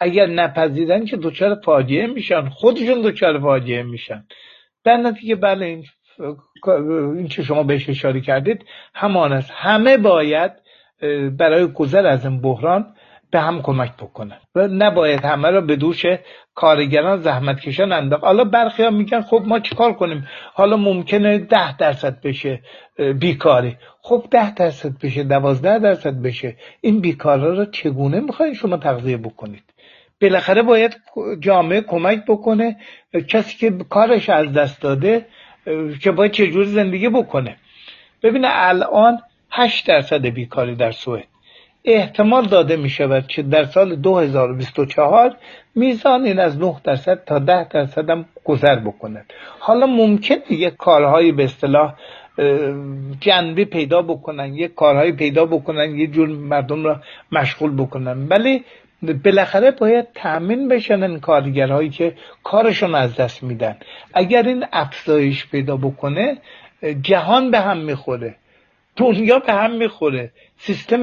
اگر نپذیرن که دچار فاجعه میشن. خودشون دچار فاجعه میشن. در نتیجه بله این این که شما بهش اشاره کردید همان است. همه باید برای گذر از این بحران به هم کمک بکنن و نباید همه را به دوش کارگران زحمت کشان انداخت. حالا برخی ها میگن خب ما چیکار کنیم؟ حالا ممکنه ده درصد بشه بیکاری. خب ده درصد بشه دوازده درصد بشه. این بیکارا را چگونه می‌خواین شما تغذیه بکنید؟ بالاخره باید جامعه کمک بکنه. کسی که کارش از دست داده که باید چجور زندگی بکنه؟ ببینه الان 8 درصد بیکاری در سوئد. احتمال داده می شود که در سال 2024 میزان این از 9 درصد تا 10 درصد هم گذر بکنه حالا ممکن یک کارهایی به اصطلاح جنبی پیدا بکنن یک کارهایی پیدا بکنن یه جور مردم را مشغول بکنن. ولی بالاخره باید تأمین بشن این کارگرهایی که کارشون از دست میدن. اگر این افزایش پیدا بکنه جهان به هم می‌خوره. دنیا به هم می‌خوره. سیستم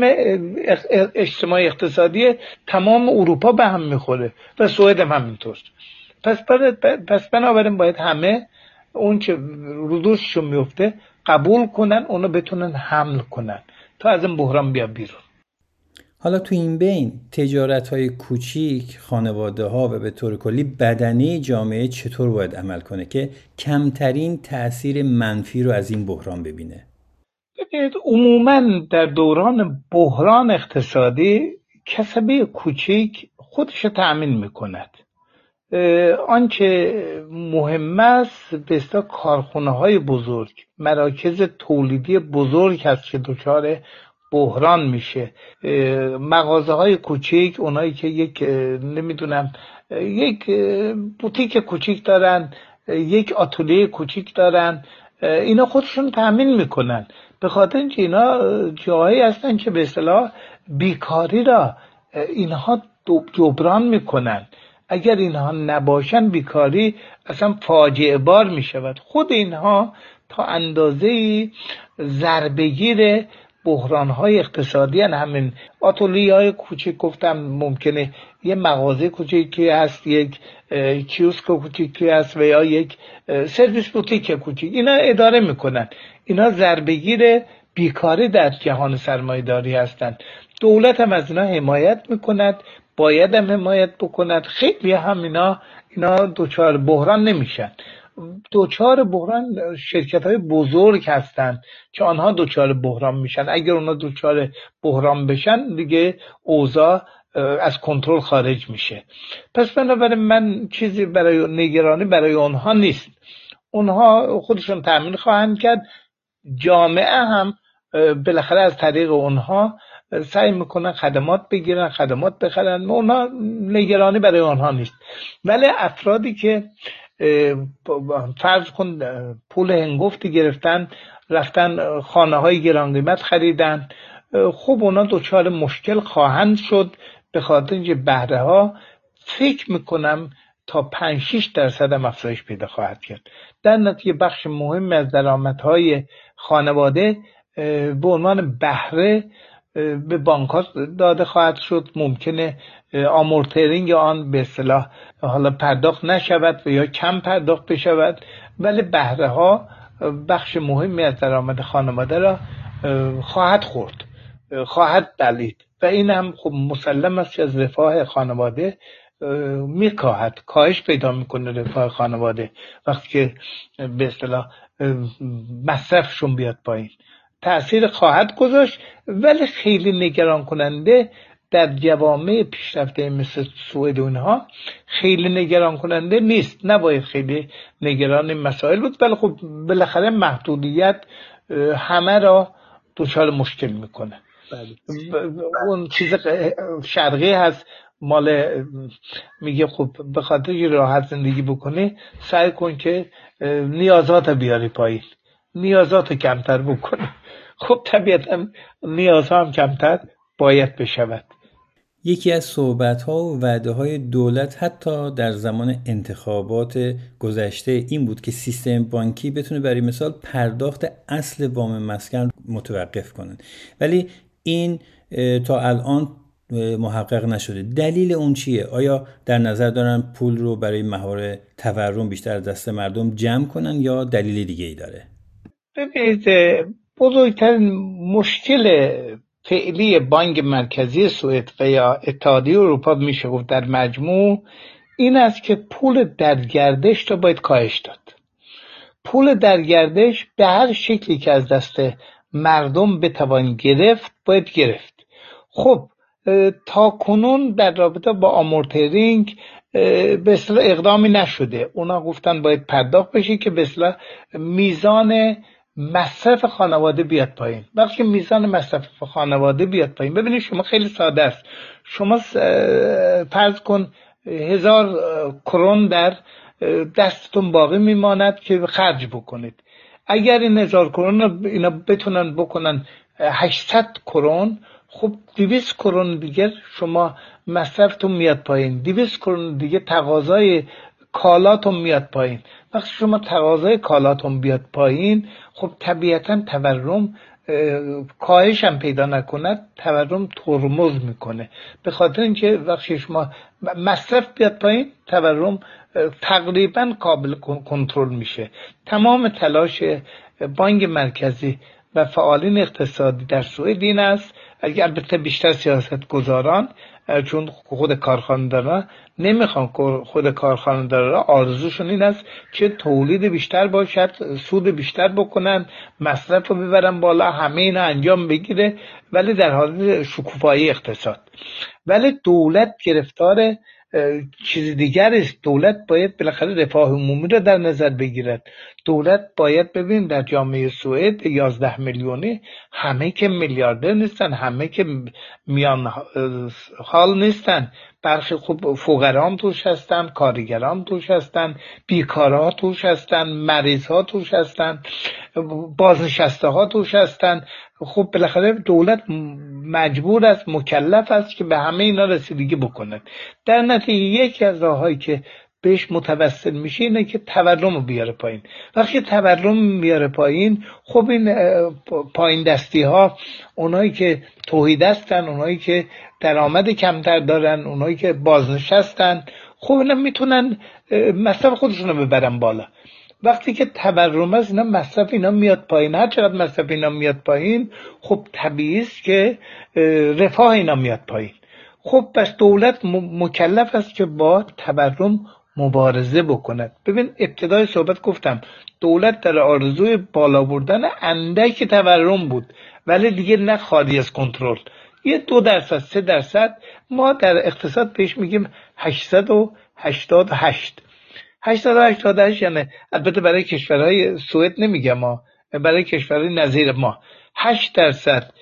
اجتماعی اقتصادی تمام اروپا به هم می‌خوره و سوئد هم همینطور. پس پس بنابراین باید همه اون که رودوششون میفته قبول کنن اونو بتونن حمل کنن تا از این بحران بیا بیرون. حالا تو این بین تجارت های کوچیک خانواده ها و به طور کلی بدنه جامعه چطور باید عمل کنه که کمترین تاثیر منفی رو از این بحران ببینه؟ عموما در دوران بحران اقتصادی کسبه کوچیک خودش تأمین می‌کند. آنچه مهم است به کارخونه های بزرگ مراکز تولیدی بزرگ هست که دچار بحران میشه. مغازه های کوچیک اونایی که یک نمی‌دونم یک بوتیک کوچیک دارن یک آتولیه کوچیک دارن اینا خودشون تأمین می‌کنن. به خاطر اینکه اینا جاهایی هستن که به اصطلاح بیکاری را اینها جبران می‌کنن. اگر اینها نباشن بیکاری اصلا فاجعه بار می‌شود. خود اینها تا اندازه ضربگیر بحران های اقتصادی هن همین آتولی های کوچیک گفتم ممکنه یه مغازه کوچیکی هست یک کیوسک کوچیکی هست و یا یک سرویس بوتیک کوچیک. اینا اداره می‌کنن. اینا ضربگیر بیکاری در جهان سرمایداری هستند. دولت هم از اینا حمایت می‌کند باید هم حمایت بکند. خیلی هم اینا اینا دوچار بحران نمیشن. دوچار بحران شرکت های بزرگ هستند که آنها دوچار بحران میشن. اگر اونا دوچار بحران بشن دیگه اوضاع از کنترل خارج میشه. پس بنابراین من چیزی برای نگرانی برای اونها نیست. اونها خودشون تأمین خواهند کرد. جامعه هم بالاخره از طریق اونها سعی می‌کنن خدمات بگیرن خدمات بخرن اونها نگرانی برای آنها نیست. ولی افرادی که فرض کن پول هنگفتی گرفتن رفتن خانه های گران قیمت خریدن خوب اونا دچار مشکل خواهند شد به خاطر اینکه بهره ها فکر می‌کنم تا 5 6 درصد هم افزایش پیدا خواهد کرد. در نتیجه بخش مهمی از درآمدهای خانواده به عنوان بهره به بانک داده خواهد شد. ممکنه آمورترینگ آن به اصطلاح حالا پرداخت نشود و یا کم پرداخت بشود. ولی بهره ها بخش مهمی از درآمد خانواده را خواهد خورد خواهد دلید. و این هم خب مسلم است که از رفاه خانواده میکاهد. کاهش پیدا می‌کنه رفاه خانواده. وقتی که به اصطلاح مصرفشون بیاد پایین. تاثیر خواهد گذاشت ولی خیلی نگران کننده در جوامع پیشرفته مثل سوئد اونها خیلی نگران کننده نیست. نباید خیلی نگران مسائل بود. ولی خب بالاخره محدودیت همه را دچار مشکل می‌کنه. بله. اون چیز شرقی هست. مال میگه خب به خاطر راحت زندگی بکنی سعی کن که نیازات بیاری پایین. نیازات کمتر بکنی خب طبیعتا نیازها هم کمتر باید بشود. یکی از صحبت ها و وعده های دولت حتی در زمان انتخابات گذشته این بود که سیستم بانکی بتونه برای مثال پرداخت اصل وام مسکن متوقف کنند ولی این تا الان محقق نشده. دلیل اون چیه؟ آیا در نظر دارن پول رو برای مهار تورم بیشتر دست مردم جمع کنن یا دلیل دیگه ای داره؟ ببینید بزرگترین مشکل فعلی بانک مرکزی سوئد و یا اتحادیه اروپا میشه گفت در مجموع این است که پول در گردش رو باید کاهش داد. پول در گردش به هر شکلی که از دست مردم بتوان گرفت باید گرفت. خب تا کنون در رابطه با آمورترینگ به اقدامی نشده. اونا گفتن باید پرداخت بشه که به میزان مصرف خانواده بیاد پایین. وقتی میزان مصرف خانواده بیاد پایین. ببینید شما خیلی ساده است. شما فرض کن هزار کرون در دستتون باقی میماند که خرج بکنید. اگر این هزار کرون اینا بتونن بکنن 800 کرون خب 200 کرون دیگه شما مصرفتون میاد پایین. 200 کرون دیگه تقاضای کالاتون میاد پایین. وقتی شما تقاضای کالاتون بیاد پایین خب طبیعتا تورم کاهش هم پیدا نکند تورم ترمز می‌کنه. به خاطر اینکه وقتی شما مصرف بیاد پایین تورم تقریبا قابل کنترل میشه. تمام تلاش بانک مرکزی و فعالین اقتصادی در سوئد این است اگر البته بیشتر سیاست گذاران چون خود کارخانه نمی‌خوان خود کارخانه آرزوشون این است که تولید بیشتر باشد سود بیشتر بکنن مصرف رو ببرن بالا همه اینا انجام بگیره ولی در حال شکوفایی اقتصاد. ولی دولت گرفتار چیز دیگر است دولت باید بالاخره رفاه عمومی رو در نظر بگیرد. دولت باید ببین در جامعه سوئد یازده میلیونی همه که میلیاردر نیستن همه که میان حال نیستن. برخی خوب فقرام توش هستن کارگرام توش هستن بیکارها توش هستن مریض ها توش هستن بازنشسته ها توش هستن. خب بالاخره دولت مجبور است مکلف است که به همه اینا رسیدگی بکنه. در نتیجه یکی از راههایی که بهش متوسل میشه اینه که تورم رو بیاره پایین. وقتی تورم میاره پایین خب این پایین دستی ها اونایی که توحید هستن اونایی که درآمد کمتر دارن اونایی که بازنشستن خب اینا می‌تونن مصرف خودشون رو ببرن بالا. وقتی که تورم است اینا مصرف اینا میاد پایین. هر چقدر مصرف اینا میاد پایین خب طبیعی است که رفاه اینا میاد پایین. خب پس دولت مکلف است که با تورم مبارزه بکند. ببین ابتدای صحبت گفتم دولت در آرزوی بالا بردن اندک تورم بود ولی دیگه نه خالی از کنترل. یه دو درصد سه درصد ما در اقتصاد پیش میگیم 888 888 یعنی البته برای کشورهای سوئد نمیگم ما برای کشورهای نظیر ما. 8 درصد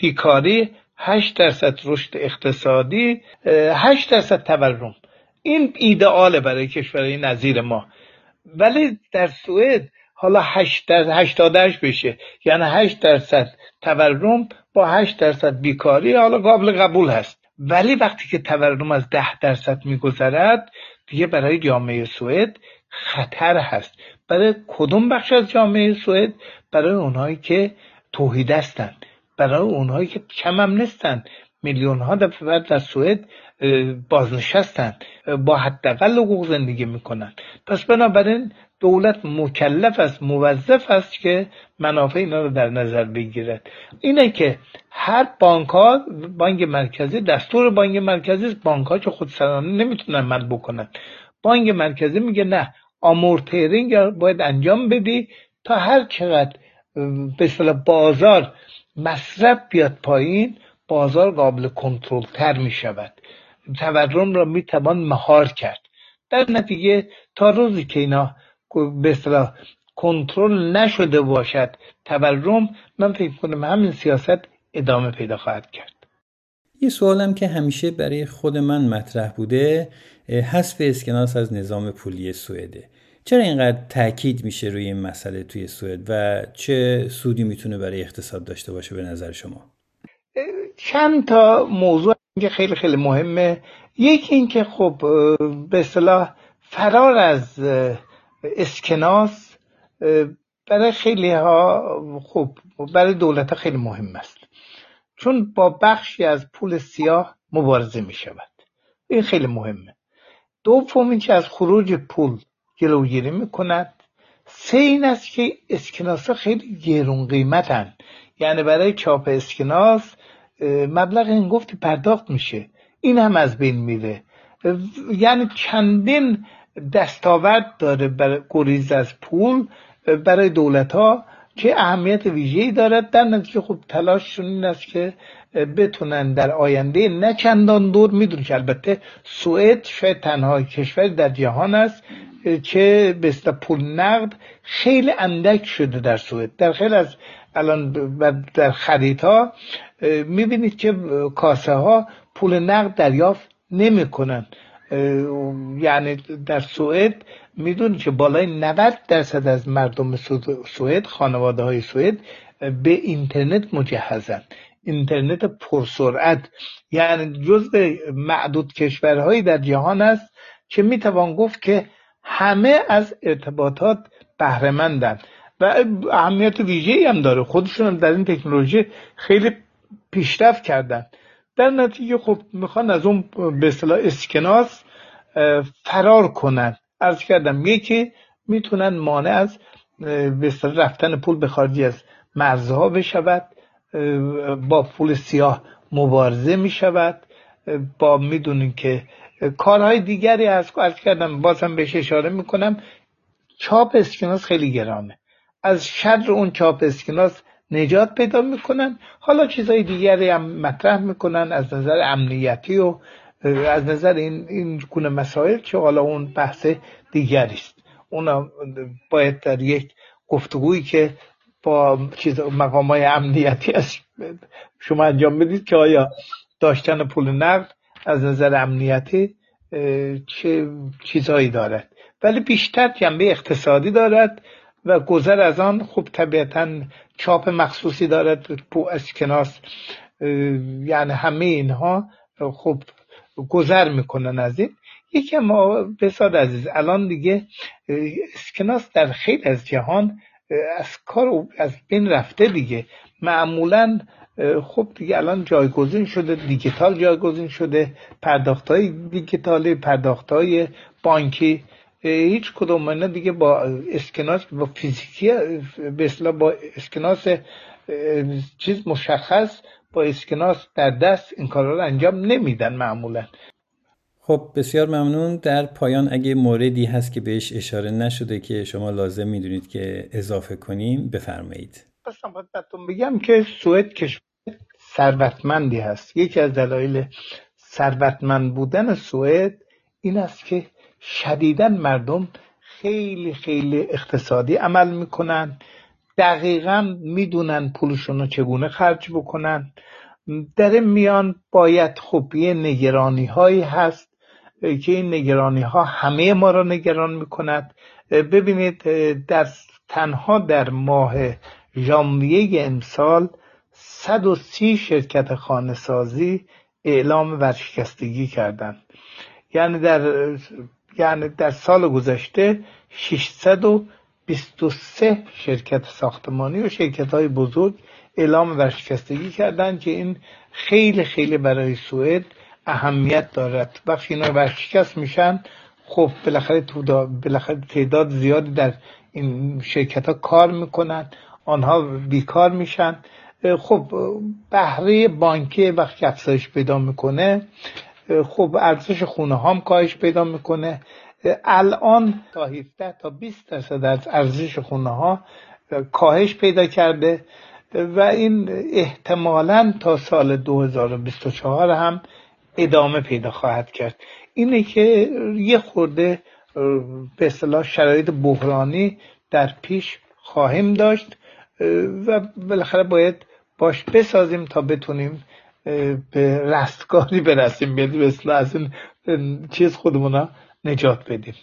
بیکاری 8 درصد رشد اقتصادی 8 درصد تورم. این ایدئاله برای کشورهای نظیر ما. ولی در سوئد حالا 8 88 بشه. یعنی 8 درصد تورم با 8 درصد بیکاری حالا قابل قبول هست. ولی وقتی که تورم از 10 درصد میگذرد دیگه برای جامعه سوئد خطر هست. برای کدوم بخش از جامعه سوئد؟ برای اونهایی که توحید هستند. برای اونهایی که کم هم نیستن میلیون ها دفعه در سوئد بازنشستند. با حداقل حقوق زندگی می‌کنن پس بنابراین دولت مکلف است موظف است که منافع اینا رو در نظر بگیرد. اینه که هر بانک ها بانک مرکزی دستور بانک مرکزی بانک ها که خودسرانه نمی‌تونن مد بکنن. بانک مرکزی میگه نه آمورتیرینگ باید انجام بدی تا هر چقدر به بازار مصرف بیاد پایین بازار قابل کنترل تر می شود تورم را می توان مهار کرد. در نتیجه تا روزی که اینا به اصطلاح کنترل نشده باشد تورم من فکر کنم همین سیاست ادامه پیدا خواهد کرد. یه سوالم که همیشه برای خود من مطرح بوده حذف اسکناس از نظام پولی سوئده چرا اینقدر تاکید میشه روی این مسئله توی سوئد و چه سودی می‌تونه برای اقتصاد داشته باشه به نظر شما؟ چند تا موضوع که خیلی خیلی مهمه. یکی اینکه خب به اصطلاح فرار از اسکناس برای خیلی ها خب برای دولت ها خیلی مهم است. چون با بخشی از پول سیاه مبارزه می شود این خیلی مهمه. دوم اینکه از خروج پول جلوگیری می کند سه این است که اسکناس ها خیلی گرون قیمتن. یعنی برای چاپ اسکناس مبلغ این گفتی پرداخت میشه. این هم از بین میره. یعنی چندین دستاورد داره برای گریز از پول برای دولت ها که اهمیت ویژه‌ای دارد. در نتیجه خب تلاششون این است که بتونن در آینده نه چندان دور. می‌دونی که البته سوئد شاید تنها کشور در جهان است که به پول نقد خیلی اندک شده در سوئد. در خیلی از الان در خریدها می‌بینید که کاسه ها پول نقد دریافت نمی‌کنن. یعنی در سوئد می‌دونید که بالای 90 درصد از مردم سوئد خانواده های سوئد به اینترنت مجهزن. اینترنت پرسرعت یعنی جزء معدود کشورهایی در جهان است که می‌توان گفت که همه از ارتباطات بهرهمندند و اهمیت ویژه‌ای هم داره. خودشون در این تکنولوژی خیلی پیشرفت کردن. در نتیجه خب می‌خوان از اون به اصطلاح اسکناس فرار کنن. ارز کردم یکی می‌تونن مانع از به رفتن پول به خارجی از مرزها بشود با پول سیاه مبارزه می‌شود. با می‌دونین که کارهای دیگری از ارز کردم بازم بهش اشاره می‌کنم چاپ اسکناس خیلی گرانه. از شر اون چاپ اسکناس نجات پیدا می‌کنن. حالا چیزهای دیگری هم مطرح می‌کنن از نظر امنیتی و از نظر این این گونه مسائل که حالا اون بحث دیگری است. اونا باید در یک گفتگویی که با چیز مقام های امنیتی از شما انجام بدید که آیا داشتن پول نقد از نظر امنیتی چه چیزهایی دارد. ولی بیشتر جنبه اقتصادی دارد. و گذر از آن خوب طبیعتا چاپ مخصوصی دارد پو اسکناس یعنی همه اینها خوب گذر می‌کنن از این. یکی ما بساد عزیز الان دیگه اسکناس در خیلی از جهان از کار از بین رفته دیگه. معمولا خب دیگه الان جایگزین شده دیجیتال جایگزین شده پرداخت های دیجیتالی پرداخت های بانکی هیچ کدوم اینا دیگه با اسکناس با فیزیکی به با اسکناس چیز مشخص با اسکناس در دست این کارا رو انجام نمیدن معمولا. خب بسیار ممنون. در پایان اگه موردی هست که بهش اشاره نشده که شما لازم می‌دونید که اضافه کنیم بفرمایید. خواستم خدمتتون بگم که سوئد کشور ثروتمندی هست. یکی از دلایل ثروتمند بودن سوئد این است که شدیدا مردم خیلی خیلی اقتصادی عمل می‌کنن. دقیقا می‌دونن پولشون رو چگونه خرج بکنن. در میان باید خب یه نگرانی هایی هست که این نگرانی ها همه ما را نگران می‌کند. ببینید در تنها در ماه ژانویه امسال 130 شرکت خانه سازی اعلام ورشکستگی کردند. یعنی در یعنی در سال گذشته 623 شرکت ساختمانی و شرکت های بزرگ اعلام ورشکستگی کردند که این خیلی خیلی برای سوئد اهمیت دارد. وقتی اینا ورشکست میشن. خب بالاخره بالاخره تعداد زیادی در این شرکت ها کار می‌کنن آنها بیکار میشن. خب بهره بانکی وقتی افزایش پیدا می‌کنه. خب ارزش خونه هم کاهش پیدا می‌کنه. الان تا 17 تا 20 درصد از ارزش خونه ها کاهش پیدا کرده و این احتمالا تا سال 2024 هم ادامه پیدا خواهد کرد. اینه که یه خورده به اصطلاح شرایط بحرانی در پیش خواهیم داشت و بالاخره باید باش بسازیم تا بتونیم به رستگاری برسیم به از این چیز خودمون نجات بدیم.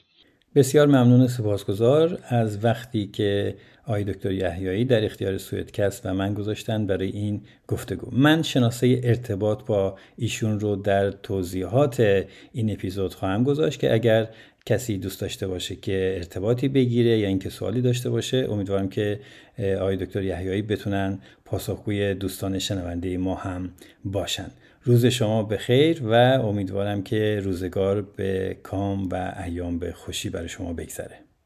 بسیار ممنون سپاسگزار از وقتی که آقای دکتر یحیایی در اختیار سویدکست و من گذاشتن برای این گفتگو. من شناسه ارتباط با ایشون رو در توضیحات این اپیزود خواهم گذاشت که اگر کسی دوست داشته باشه که ارتباطی بگیره یا اینکه سوالی داشته باشه امیدوارم که آقای دکتر یحیایی بتونن پاسخگوی دوستان شنونده ما هم باشن. روز شما به خیر و امیدوارم که روزگار به کام و ایام به خوشی برای شما بگذره.